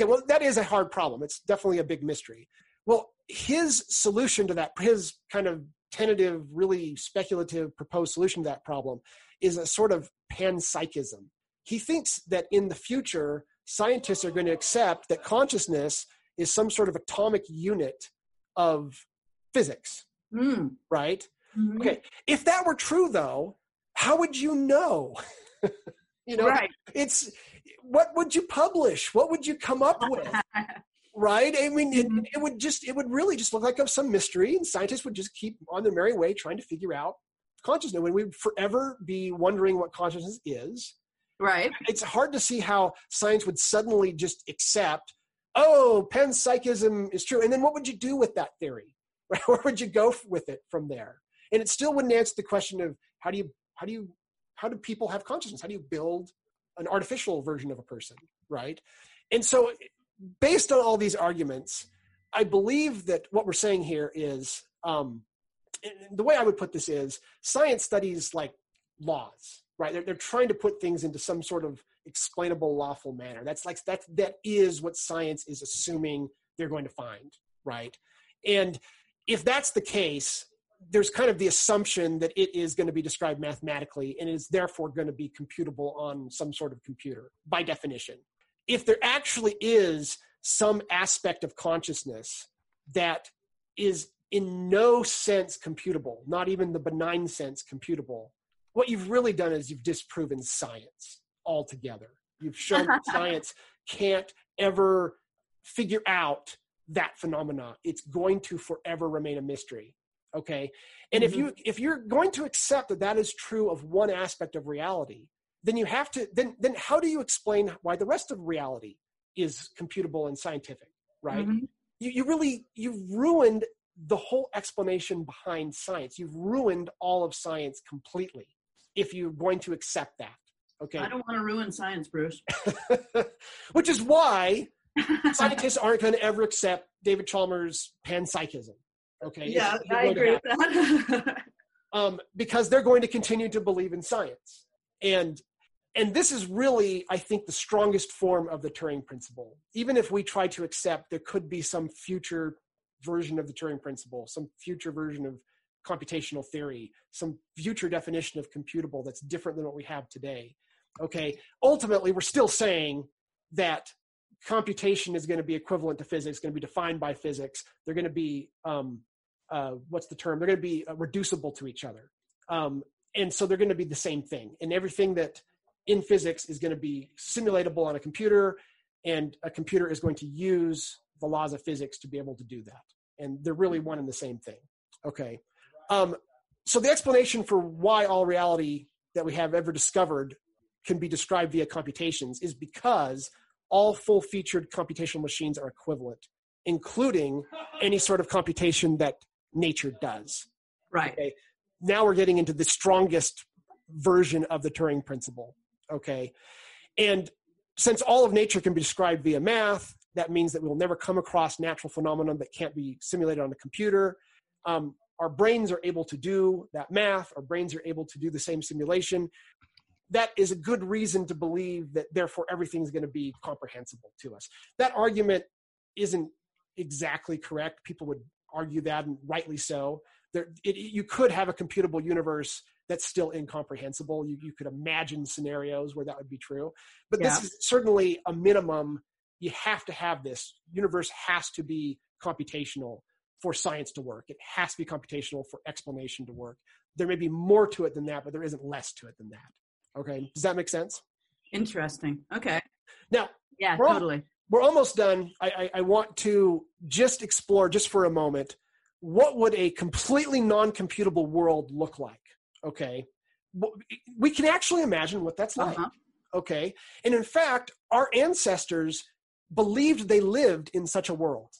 Okay well that is a hard problem it's definitely a big mystery well his solution to that his kind of tentative really speculative proposed solution to that problem is a sort of panpsychism he thinks that in the future scientists are going to accept that consciousness is some sort of atomic unit of physics, mm. right? Mm-hmm. Okay. If that were true, though, how would you know? you know, right. it's what would you publish? What would you come up with? right? I mean, it, mm-hmm. it, would just, it would really just look like some mystery, and scientists would just keep on their merry way trying to figure out consciousness. And we'd forever be wondering what consciousness is. Right. It's hard to see how science would suddenly just accept oh, panpsychism is true. And then what would you do with that theory? Right? Where would you go with it from there? And it still wouldn't answer the question of how do you how do you how do people have consciousness? How do you build an artificial version of a person, right? And so based on all these arguments, I believe that what we're saying here is um, the way I would put this is science studies like laws, right? They're, they're trying to put things into some sort of explainable lawful manner that's like that that is what science is assuming they're going to find right and if that's the case there's kind of the assumption that it is going to be described mathematically and is therefore going to be computable on some sort of computer by definition if there actually is some aspect of consciousness that is in no sense computable not even the benign sense computable what you've really done is you've disproven science altogether. You've shown that science can't ever figure out that phenomena. It's going to forever remain a mystery. Okay. And mm-hmm. if you if you're going to accept that that is true of one aspect of reality, then you have to then then how do you explain why the rest of reality is computable and scientific, right? Mm-hmm. You you really you've ruined the whole explanation behind science. You've ruined all of science completely if you're going to accept that. Okay. I don't want to ruin science, Bruce. Which is why scientists aren't going to ever accept David Chalmers' panpsychism. Okay. Yeah, I agree with that. um, because they're going to continue to believe in science. And and this is really, I think, the strongest form of the Turing principle. Even if we try to accept there could be some future version of the Turing principle, some future version of computational theory, some future definition of computable that's different than what we have today. Okay, ultimately, we're still saying that computation is going to be equivalent to physics, going to be defined by physics. They're going to be um, uh, what's the term? They're going to be uh, reducible to each other, um, and so they're going to be the same thing. And everything that in physics is going to be simulatable on a computer, and a computer is going to use the laws of physics to be able to do that. And they're really one and the same thing. Okay. Um, so the explanation for why all reality that we have ever discovered can be described via computations is because all full featured computational machines are equivalent, including any sort of computation that nature does. Right. Okay. Now we're getting into the strongest version of the Turing principle. Okay. And since all of nature can be described via math, that means that we'll never come across natural phenomena that can't be simulated on a computer. Um, our brains are able to do that math, our brains are able to do the same simulation that is a good reason to believe that therefore everything's going to be comprehensible to us. That argument isn't exactly correct. People would argue that, and rightly so. There, it, you could have a computable universe that's still incomprehensible. You, you could imagine scenarios where that would be true, but yeah. this is certainly a minimum. You have to have this universe has to be computational for science to work. It has to be computational for explanation to work. There may be more to it than that, but there isn't less to it than that. Okay, does that make sense? Interesting. Okay. Now, yeah, totally. We're almost done. I, I, I want to just explore, just for a moment, what would a completely non-computable world look like? Okay, we can actually imagine what that's like. Uh-huh. Okay, and in fact, our ancestors believed they lived in such a world.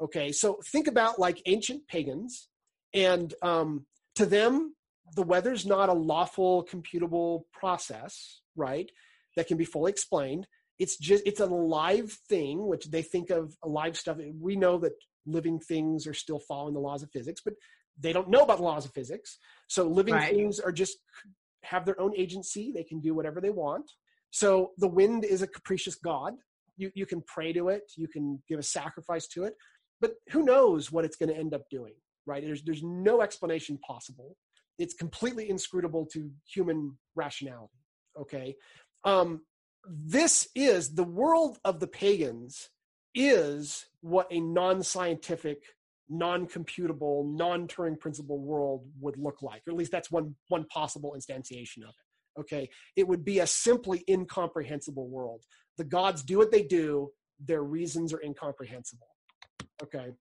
Okay, so think about like ancient pagans, and um, to them, the weather's not a lawful computable process right that can be fully explained it's just it's a live thing which they think of live stuff. We know that living things are still following the laws of physics but they don't know about the laws of physics. So living right. things are just have their own agency. They can do whatever they want. So the wind is a capricious god. You, you can pray to it. You can give a sacrifice to it. But who knows what it's going to end up doing right? There's there's no explanation possible. It's completely inscrutable to human rationality okay? Um, this is the world of the pagans is what a non-scientific non-computable non-turing principle world would look like or at least that's one one possible instantiation of it okay it would be a simply incomprehensible world the gods do what they do their reasons are incomprehensible okay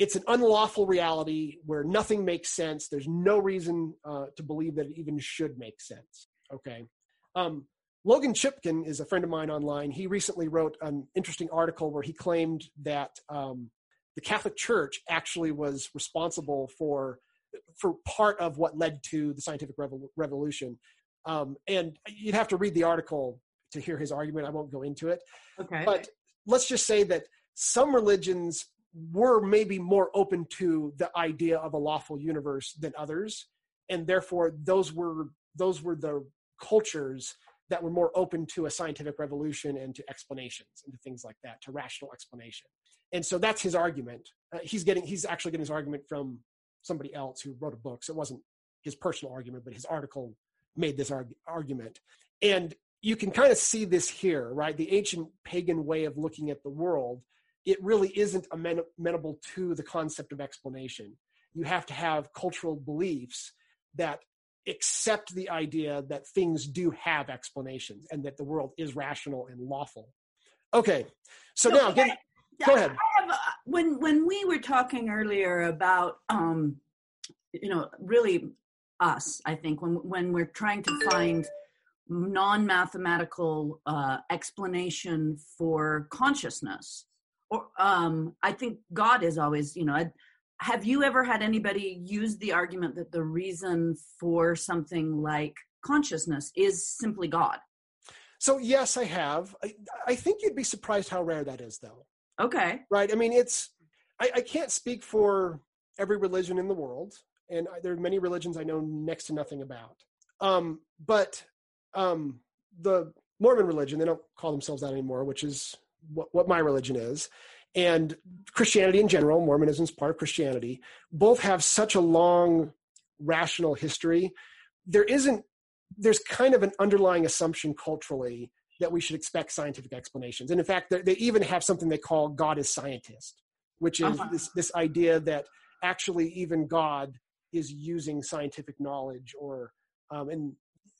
it's an unlawful reality where nothing makes sense. There's no reason uh, to believe that it even should make sense. Okay. Um, Logan Chipkin is a friend of mine online. He recently wrote an interesting article where he claimed that um, the Catholic Church actually was responsible for for part of what led to the scientific revol- revolution. Um, and you'd have to read the article to hear his argument. I won't go into it. Okay. But let's just say that some religions were maybe more open to the idea of a lawful universe than others and therefore those were those were the cultures that were more open to a scientific revolution and to explanations and to things like that to rational explanation. And so that's his argument. Uh, he's getting he's actually getting his argument from somebody else who wrote a book. So it wasn't his personal argument but his article made this arg- argument. And you can kind of see this here right? The ancient pagan way of looking at the world it really isn't amenable to the concept of explanation. You have to have cultural beliefs that accept the idea that things do have explanations and that the world is rational and lawful. Okay, so, so now, get, go ahead. I have, uh, when when we were talking earlier about um, you know really us, I think when when we're trying to find non-mathematical uh, explanation for consciousness, or um, I think God is always you know. I, have you ever had anybody use the argument that the reason for something like consciousness is simply God? So yes, I have. I, I think you'd be surprised how rare that is, though. Okay. Right. I mean, it's. I, I can't speak for every religion in the world, and there are many religions I know next to nothing about. Um, but um, the Mormon religion, they don't call themselves that anymore, which is what, what my religion is, and Christianity in general, Mormonism is part of Christianity, both have such a long rational history. There isn't, there's kind of an underlying assumption culturally that we should expect scientific explanations. And in fact, they even have something they call God is scientist, which is uh-huh. this, this idea that actually even God is using scientific knowledge or, um, and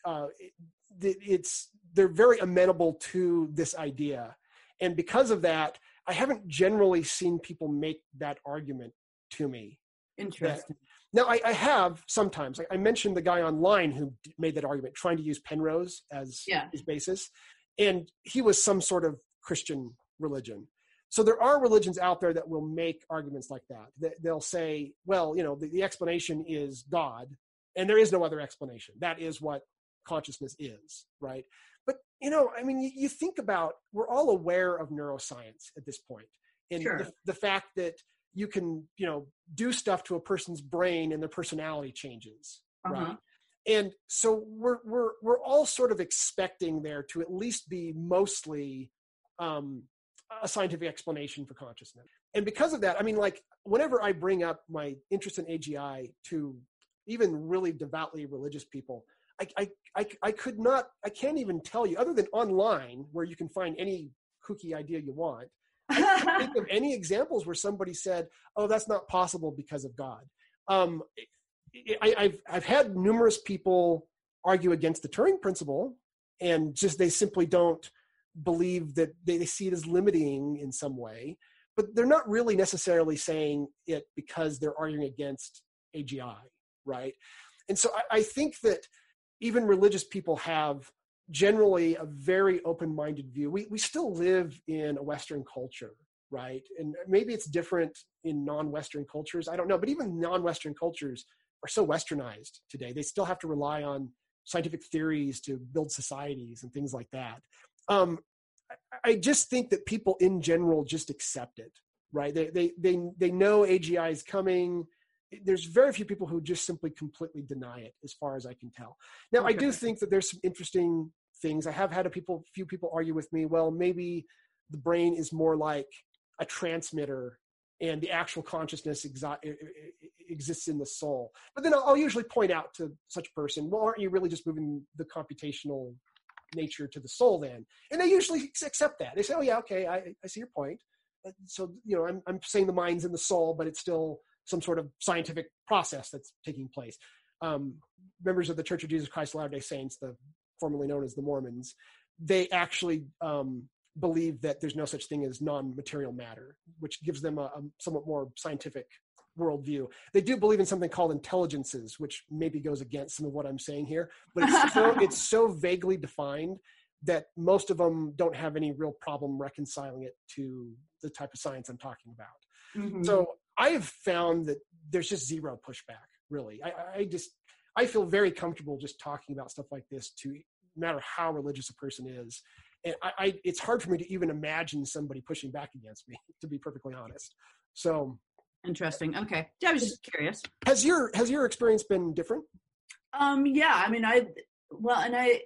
uh, it, it's, they're very amenable to this idea. And because of that, I haven't generally seen people make that argument to me. Interesting. That, now, I, I, have sometimes. I, I, mentioned the guy online who made that argument, trying to use Penrose as yeah. his basis, and he was some sort of Christian religion. So there are religions out there that will make arguments like that. They'll say, well, you know, the, the explanation is God, and there is no other explanation. That is what consciousness is, right? But you know, I mean, you, you think about we're all aware of neuroscience at this point, and sure. the, the fact that you can, you know, do stuff to a person's brain and their personality changes, uh-huh. right? And so we're we're we're all sort of expecting there to at least be mostly um, a scientific explanation for consciousness. And because of that, I mean, like whenever I bring up my interest in AGI to even really devoutly religious people, I, I, I, I could not, I can't even tell you, other than online where you can find any kooky idea you want. I can't think of any examples where somebody said, "Oh, that's not possible because of God." Um, I, I've I've had numerous people argue against the Turing principle, and just they simply don't believe that they, they see it as limiting in some way, but they're not really necessarily saying it because they're arguing against AGI, right? And so I, I think that even religious people have generally a very open-minded view. We we still live in a Western culture, right? And maybe it's different in non-Western cultures. I don't know, but even non-Western cultures are so westernized today. They still have to rely on scientific theories to build societies and things like that. Um, I just think that people in general just accept it, right? They they they they know AGI is coming there's very few people who just simply completely deny it as far as i can tell. Now okay. i do think that there's some interesting things. I have had a people few people argue with me well maybe the brain is more like a transmitter and the actual consciousness exi- exists in the soul. But then I'll, usually point out to such a person well aren't you really just moving the computational nature to the soul then? And they usually accept that. They say oh yeah okay i, I see your point. Uh, so you know I'm, I'm saying the mind's in the soul but it's still some sort of scientific process that's taking place. Um, members of the Church of Jesus Christ of Latter-day Saints, the formerly known as the Mormons, they actually um, believe that there's no such thing as non-material matter, which gives them a, a, somewhat more scientific worldview. They do believe in something called intelligences, which maybe goes against some of what I'm saying here, but it's so, it's so vaguely defined that most of them don't have any real problem reconciling it to the type of science I'm talking about. Mm-hmm. So I have found that there's just zero pushback. Really, I, I just I feel very comfortable just talking about stuff like this to no matter how religious a person is. And I, I, it's hard for me to even imagine somebody pushing back against me, to be perfectly honest. So interesting. Okay, yeah, I was just curious. Has your has your experience been different? Um, yeah, I mean, I well, and I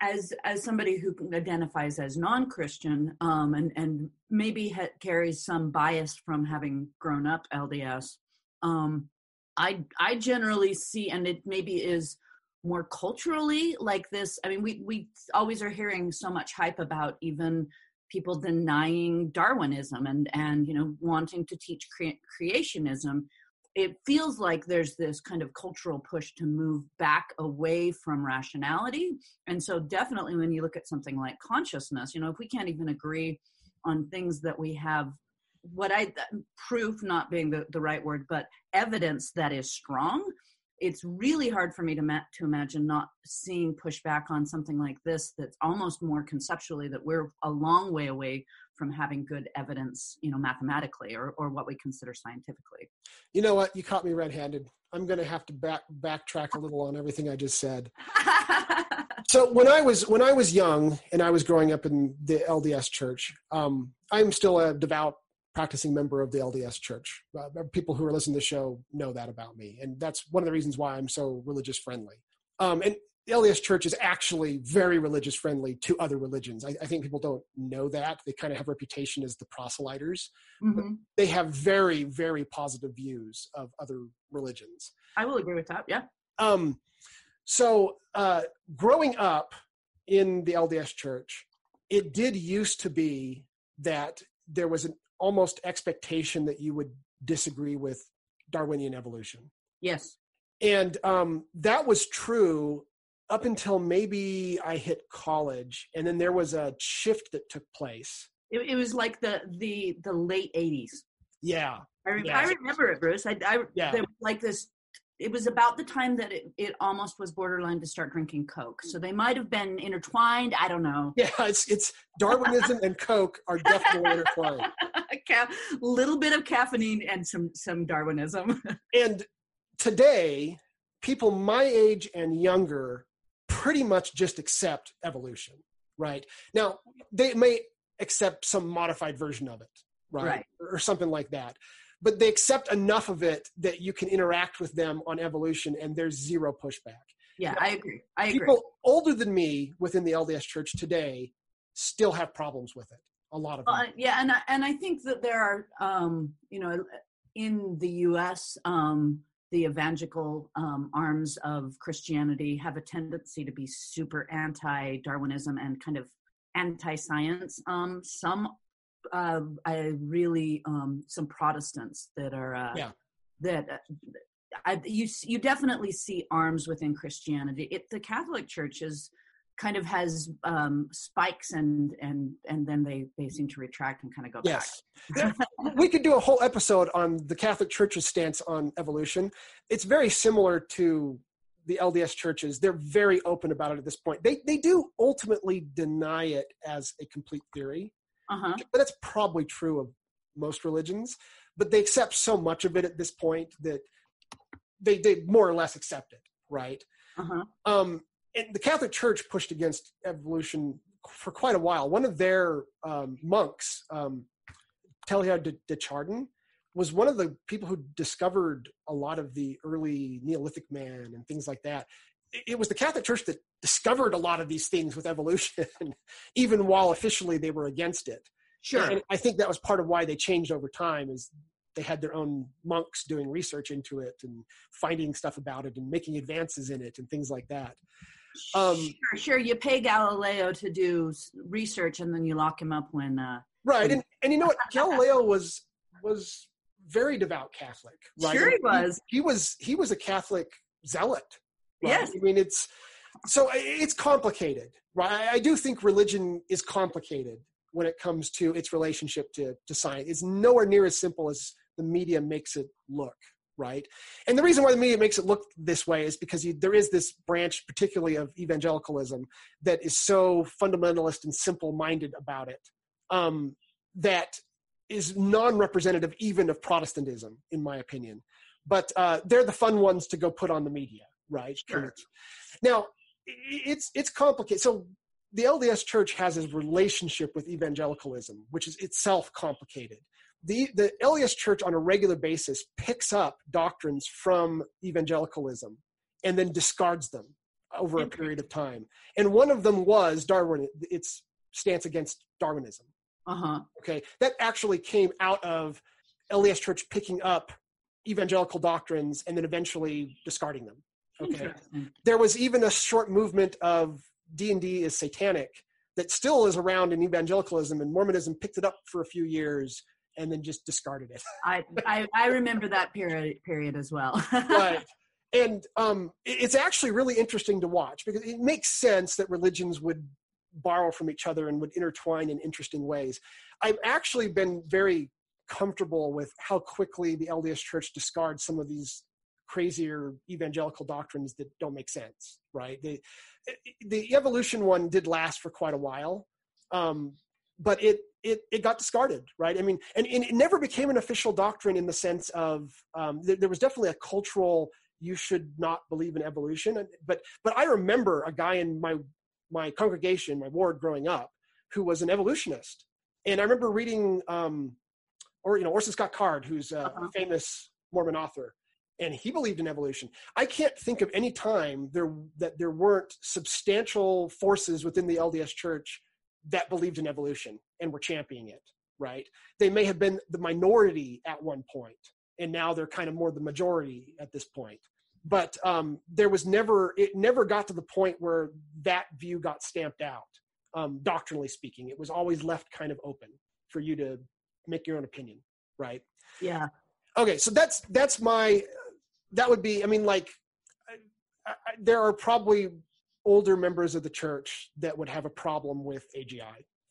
as as somebody who identifies as non-Christian um, and and maybe ha- carries some bias from having grown up LDS, um, I I generally see, and it maybe is more culturally like this. I mean, we we always are hearing so much hype about even people denying Darwinism and and you know wanting to teach cre- creationism it feels like there's this kind of cultural push to move back away from rationality. And so, definitely, when you look at something like consciousness, you know, if we can't even agree on things that we have what I proof not being the, the right word, but evidence that is strong. It's really hard for me to ma- to imagine not seeing pushback on something like this. That's almost more conceptually that we're a long way away from having good evidence, you know, mathematically or or what we consider scientifically. You know what? You caught me red-handed. I'm going to have to back backtrack a little on everything I just said. so when I was when I was young and I was growing up in the LDS Church, um, I'm still a devout practicing member of the LDS Church. Uh, people who are listening to the show know that about me, and that's one of the reasons why I'm so religious friendly. Um, and the LDS Church is actually very religious friendly to other religions. I, I think people don't know that. They kind of have a reputation as the proselyters. Mm-hmm. They have very, very positive views of other religions. I will agree with that. Yeah. Um, so uh, growing up in the LDS Church, it did used to be that there was an almost expectation that you would disagree with Darwinian evolution. Yes. And um, that was true up until maybe I hit college, and then there was a shift that took place. It, it was like the the the late '80s. Yeah, I, re- yeah. I remember it, Bruce. I, I yeah. there was like this. It was about the time that it, it almost was borderline to start drinking Coke. So they might have been intertwined. I don't know. Yeah, it's it's Darwinism and Coke are definitely intertwined. A little bit of caffeine and some some Darwinism. and today, people my age and younger pretty much just accept evolution, right? Now, they may accept some modified version of it, right? right. Or something like that. But they accept enough of it that you can interact with them on evolution and there's zero pushback. Yeah, now, I agree. I agree. People older than me within the LDS church today still have problems with it. A lot of them. Uh, yeah, and I, and I think that there are, um, you know, in the U.S., um, the evangelical um, arms of Christianity have a tendency to be super anti Darwinism and kind of anti science. Um, some, uh, I really, um, some Protestants that are, uh, yeah. that uh, I, you, you definitely see arms within Christianity. It, the Catholic Church is, kind of has um, spikes and and and then they they seem to retract and kind of go yes. back. we could do a whole episode on the Catholic Church's stance on evolution. It's very similar to the LDS churches. They're very open about it at this point. They they do ultimately deny it as a complete theory, uh-huh. but that's probably true of most religions. But they accept so much of it at this point that they they more or less accept it, right? Uh-huh. Um, and the Catholic Church pushed against evolution for quite a while. One of their um, monks, um, Teilhard de, de, Chardin, was one of the people who discovered a lot of the early Neolithic man and things like that. It, it was the Catholic Church that discovered a lot of these things with evolution, even while officially they were against it. Sure. And I think that was part of why they changed over time is they had their own monks doing research into it and finding stuff about it and making advances in it and things like that. Um, sure, sure. You pay Galileo to do research, and then you lock him up when. Uh, right, and and you know what? Galileo was was very devout Catholic. Right? Sure, he was. He, he was he was a Catholic zealot. Right? Yes. I mean, it's so it's complicated, right? I do think religion is complicated when it comes to its relationship to to science. It's nowhere near as simple as the media makes it look right? And the reason why the media makes it look this way is because you, there is this branch, particularly of evangelicalism, that is so fundamentalist and simple minded about it um, that is non representative even of Protestantism, in my opinion. But uh, they're the fun ones to go put on the media, right? Sure. Now, it's it's complicated. So the LDS Church has a relationship with evangelicalism, which is itself complicated the, the LDS Church on a regular basis picks up doctrines from evangelicalism and then discards them over a period of time. And one of them was Darwin, its stance against Darwinism. Uh-huh. Okay. That actually came out of LDS Church picking up evangelical doctrines and then eventually discarding them. Okay. There was even a short movement of D&D is satanic that still is around in evangelicalism and Mormonism picked it up for a few years and then just discarded it. I, I, I remember that period period as well. right. And um, it's actually really interesting to watch because it makes sense that religions would borrow from each other and would intertwine in interesting ways. I've actually been very comfortable with how quickly the LDS Church discards some of these crazier evangelical doctrines that don't make sense, right? The, the evolution one did last for quite a while, um, but it, it, it got discarded, right? I mean, and, and, it never became an official doctrine in the sense of um, th- there was definitely a cultural you should not believe in evolution, but but I remember a guy in my my congregation, my ward growing up, who was an evolutionist, and I remember reading, um, or you know, Orson Scott Card, who's a uh-huh. famous Mormon author, and he believed in evolution. I can't think of any time there that there weren't substantial forces within the LDS Church that believed in evolution and were championing it. Right? They may have been the minority at one point, and now they're kind of more the majority at this point. But um, there was never it never got to the point where that view got stamped out. Um, doctrinally speaking, it was always left kind of open for you to make your own opinion. Right? Yeah. Okay, so that's that's my that would be i mean like I, I, there are probably older members of the church that would have a problem with agi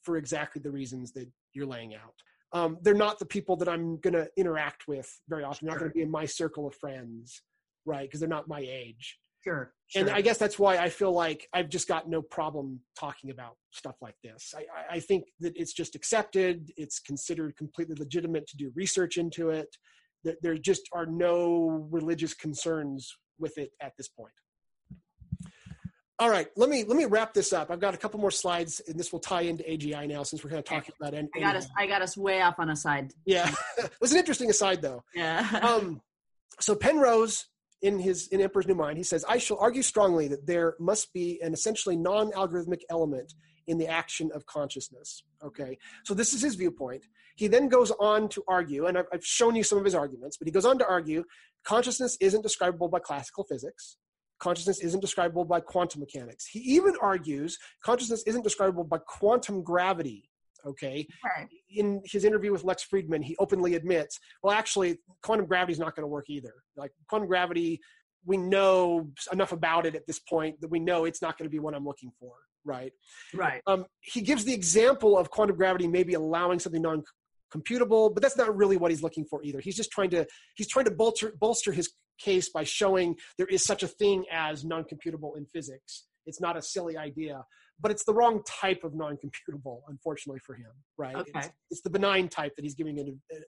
for exactly the reasons that you're laying out. Um, they're not the people that i'm going to interact with very often. They're not going to be in my circle of friends right? Because they're not my age. Sure, sure, and i guess that's why i feel like i've just got no problem talking about stuff like this. I, I think that it's just accepted it's considered completely legitimate to do research into it that there just are no religious concerns with it at this point. All right, let me let me wrap this up. I've got a couple more slides, and this will tie into AGI now, since we're kind of talking about. N- I got us. I got us way off on a side. Yeah, it was an interesting aside, though. Yeah. um, so Penrose, in his in Emperor's New Mind, he says, "I shall argue strongly that there must be an essentially non-algorithmic element in the action of consciousness." Okay, so this is his viewpoint. He then goes on to argue, and I've shown you some of his arguments, but he goes on to argue consciousness isn't describable by classical physics. Consciousness isn't describable by quantum mechanics. He even argues consciousness isn't describable by quantum gravity. Okay. Right. In his interview with Lex Fridman, he openly admits, well, actually, quantum gravity is not going to work either. Like quantum gravity, we know enough about it at this point that we know it's not going to be what I'm looking for. Right. Right. Um, he gives the example of quantum gravity maybe allowing something non computable but that's not really what he's looking for either he's just trying to he's trying to bolster bolster his case by showing there is such a thing as non-computable in physics it's not a silly idea but it's the wrong type of non-computable unfortunately for him right okay. it's, it's the benign type that he's giving a, a, a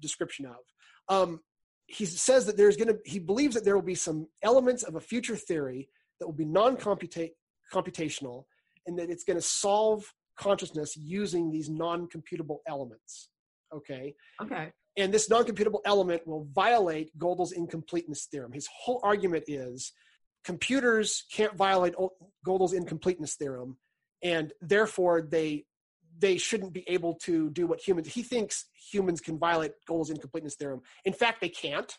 description of um, he says that there's going to he believes that there will be some elements of a future theory that will be non-computational and that it's going to solve consciousness using these non-computable elements. Okay. Okay. And this non-computable element will violate Gödel's incompleteness theorem. His whole argument is computers can't violate Gödel's incompleteness theorem, and therefore they they shouldn't be able to do what humans. He thinks humans can violate Gödel's incompleteness theorem. In fact, they can't.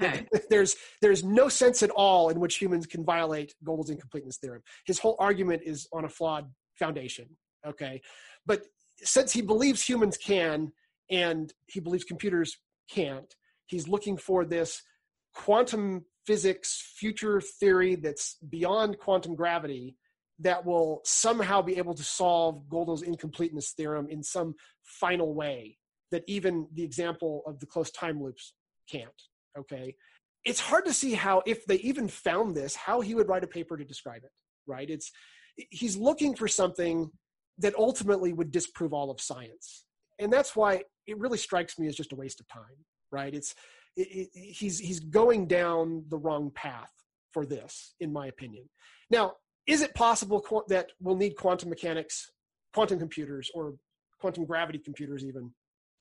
Okay. There's there's no sense at all in which humans can violate Gödel's incompleteness theorem. His whole argument is on a flawed foundation okay but since he believes humans can and he believes computers can't he's looking for this quantum physics future theory that's beyond quantum gravity that will somehow be able to solve Gödel's incompleteness theorem in some final way that even the example of the close time loops can't. Okay. It's hard to see how, if they even found this, how he would write a paper to describe it, right? It's, he's looking for something that ultimately would disprove all of science. And that's why it really strikes me as just a waste of time, right? It's it, it, he's he's going down the wrong path for this, in my opinion. Now, is it possible qu- that we'll need quantum mechanics, quantum computers, or quantum gravity computers even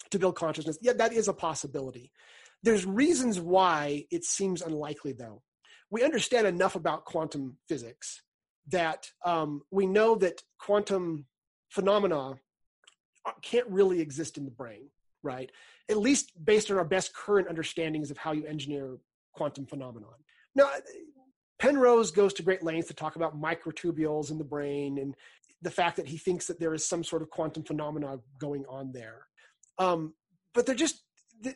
to build consciousness? Yeah, that is a possibility. There's reasons why it seems unlikely, though. We understand enough about quantum physics that um, we know that quantum phenomena can't really exist in the brain, right? At least based on our best current understandings of how you engineer quantum phenomenon. Now, Penrose goes to great lengths to talk about microtubules in the brain and the fact that he thinks that there is some sort of quantum phenomena going on there. Um, but they're just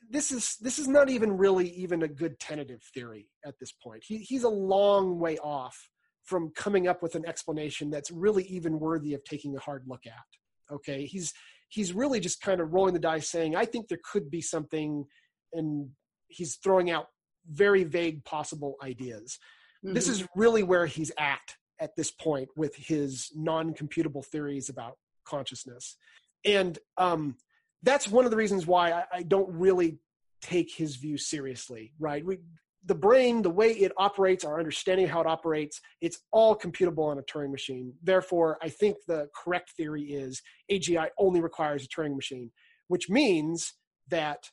this is this is not even really even a good tentative theory at this point. He, he's a long way off from coming up with an explanation that's really even worthy of taking a hard look at. Okay, he's he's really just kind of rolling the dice saying, I think there could be something, and he's throwing out very vague possible ideas. Mm-hmm. This is really where he's at at this point with his non computable theories about consciousness. And um, that's one of the reasons why I, I don't really take his view seriously, right? We, the brain, the way it operates, our understanding of how it operates, it's all computable on a Turing machine. Therefore, I think the correct theory is AGI only requires a Turing machine, which means that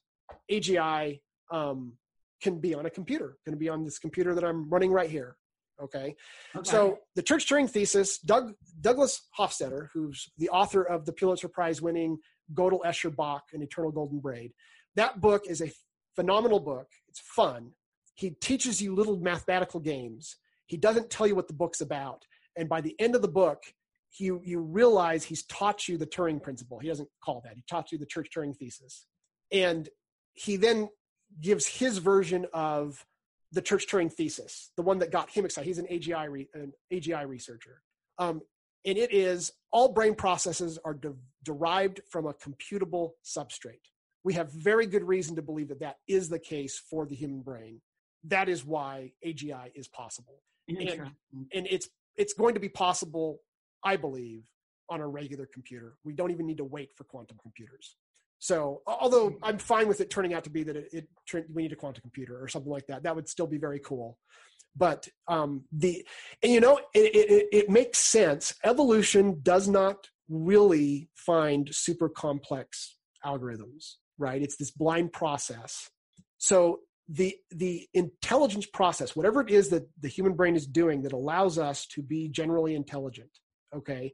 AGI um, can be on a computer, can be on this computer that I'm running right here. Okay? okay. So the Church Turing thesis, Doug, Douglas Hofstadter, who's the author of the Pulitzer Prize winning Gödel Escher Bach and Eternal Golden Braid, that book is a phenomenal book. It's fun he teaches you little mathematical games. He doesn't tell you what the book's about. And by the end of the book, you, you realize he's taught you the Turing principle. He doesn't call that. He taught you the Church Turing thesis. And he then gives his version of the Church Turing thesis, the one that got him excited. He's an AGI, re, an AGI researcher. Um, and it is all brain processes are de- derived from a computable substrate. We have very good reason to believe that that is the case for the human brain that is why AGI is possible. And, and it's it's going to be possible, I believe, on a regular computer. We don't even need to wait for quantum computers. So, although hmm. I'm fine with it turning out to be that it, it we need a quantum computer or something like that, that would still be very cool. But um, the and you know it, it, it makes sense. Evolution does not really find super complex algorithms, right? It's this blind process. So the the intelligence process whatever it is that the human brain is doing that allows us to be generally intelligent okay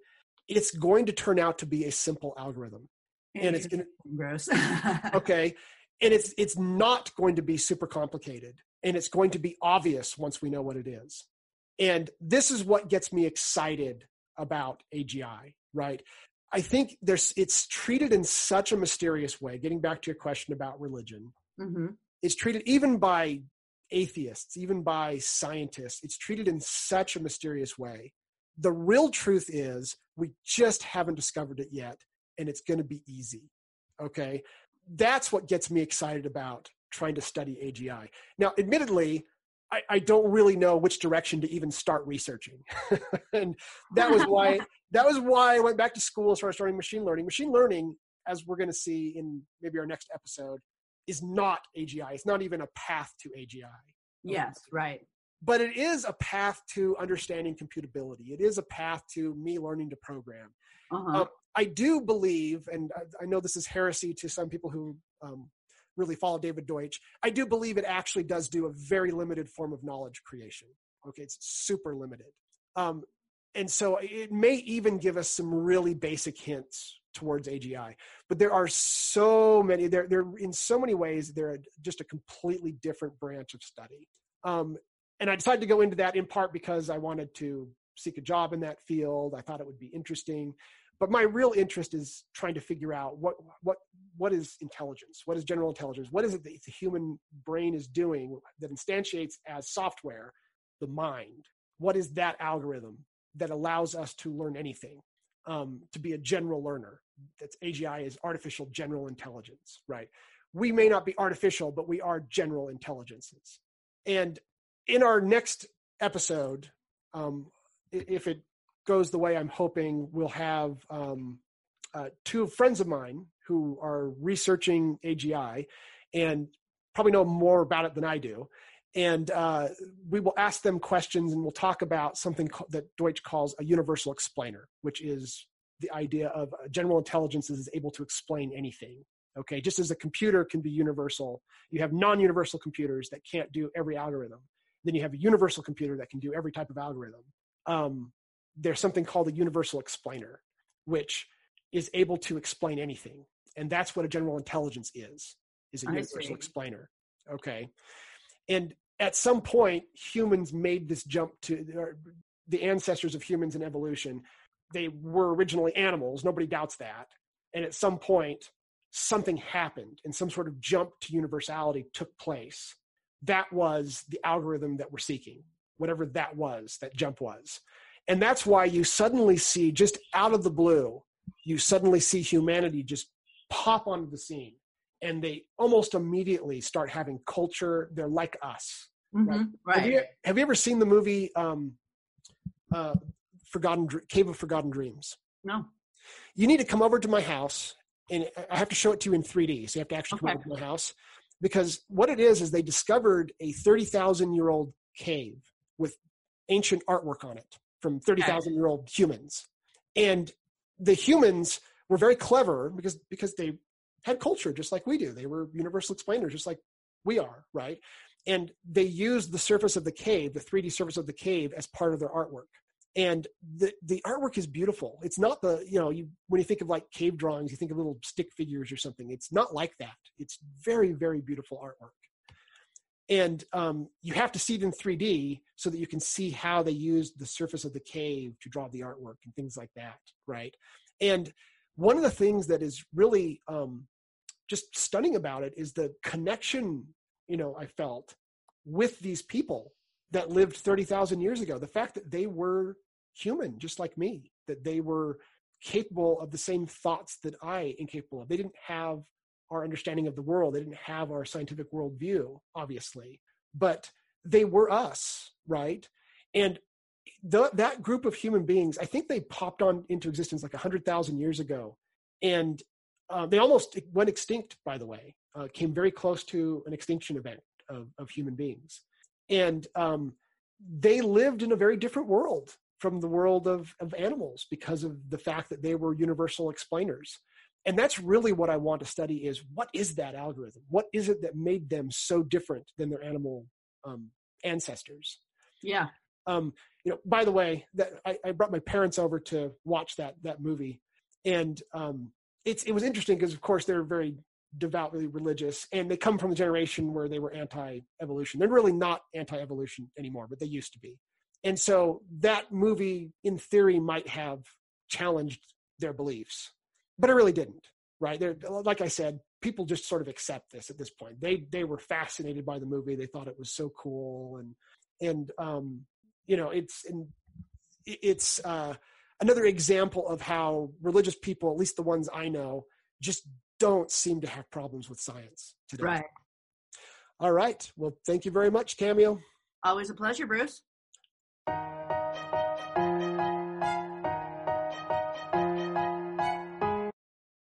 it's going to turn out to be a simple algorithm. And it's going to gross. Okay and it's it's not going to be super complicated and it's going to be obvious once we know what it is. And this is what gets me excited about agi right? I think there's it's treated in such a mysterious way getting back to your question about religion. Mm-hmm it's treated even by atheists, even by scientists, it's treated in such a mysterious way. The real truth is we just haven't discovered it yet, and it's going to be easy. Okay. That's what gets me excited about trying to study AGI. Now, admittedly, I, I don't really know which direction to even start researching. and that was why that was why I went back to school and started studying machine learning. Machine learning, as we're going to see in maybe our next episode, is not AGI. It's not even a path to AGI. Yes, right. But it is a path to understanding computability. It is a path to me learning to program. Uh-huh. Um, I do believe, and I, I, know this is heresy to some people who um, really follow David Deutsch. I do believe it actually does do a very limited form of knowledge creation. Okay, it's super limited. Um, and so it may even give us some really basic hints towards AGI. But there are so many, they're, they're in so many ways, they're just a completely different branch of study. Um, and I decided to go into that in part because I wanted to seek a job in that field. I thought it would be interesting. But my real interest is trying to figure out what, what, what is intelligence? What is general intelligence? What is it that the human brain is doing that instantiates as software the mind? What is that algorithm that allows us to learn anything? Um, to be a general learner. That's AGI is artificial general intelligence, right? We may not be artificial, but we are general intelligences. And in our next episode, um, if it goes the way I'm hoping, we'll have um, uh, two friends of mine who are researching AGI and probably know more about it than I do and uh, we will ask them questions and we'll talk about something that Deutsch calls a universal explainer, which is the idea of general intelligence is able to explain anything. Okay, just as a computer can be universal, you have non universal computers that can't do every algorithm. Then you have a universal computer that can do every type of algorithm. Um, there's something called a universal explainer, which is able to explain anything. And that's what a general intelligence is, is a universal explainer. Okay and at some point humans made this jump to the ancestors of humans in evolution they were originally animals. Nobody doubts that. And at some point something happened and some sort of jump to universality took place. That was the algorithm that we're seeking whatever that was that jump was. And that's why you suddenly see just out of the blue you suddenly see humanity just pop onto the scene and they almost immediately start having culture. They're like us. Mm-hmm, right. right. Have, you, have you ever seen the movie um, uh, Forgotten Cave of Forgotten Dreams? No. You need to come over to my house, and I have to show it to you in 3D. So you have to actually come Okay. over to my house because what it is is they discovered a 30,000 year old cave with ancient artwork on it from 30,000 year old humans, and the humans were very clever because because they had culture just like we do. They were universal explainers just like we are, right? And they used the surface of the cave, the 3D surface of the cave, as part of their artwork. And the the artwork is beautiful. It's not the you know you when you think of like cave drawings, you think of little stick figures or something. It's not like that. It's very very beautiful artwork. And um, you have to see it in 3D so that you can see how they used the surface of the cave to draw the artwork and things like that, right? And one of the things that is really um, just stunning about it is the connection you know i felt with these people that lived 30,000 years ago. The fact that they were human just like me that they were capable of the same thoughts that i am capable of. They didn't have our understanding of the world. They didn't have our scientific worldview obviously but they were us right? And the, that group of human beings i think they popped on into existence like 100000 years ago. And uh, they almost went extinct by the way uh, came very close to an extinction event of, of human beings. And um, they lived in a very different world from the world of, of animals because of the fact that they were universal explainers. And that's really what i want to study is what is that algorithm? What is it that made them so different than their animal um, ancestors? Yeah. Um, you know by the way that I, I brought my parents over to watch that that movie. And um, it's it was interesting because of course they're very devoutly religious and they come from the generation where they were anti-evolution. They're really not anti-evolution anymore but they used to be. And so that movie in theory might have challenged their beliefs but it really didn't right? They're like i said people just sort of accept this at this point. They they were fascinated by the movie. They thought it was so cool and and um you know it's and it's uh another example of how religious people, at least the ones I know, just don't seem to have problems with science today. Right. All right. Well, thank you very much, Cameo. Always a pleasure, Bruce.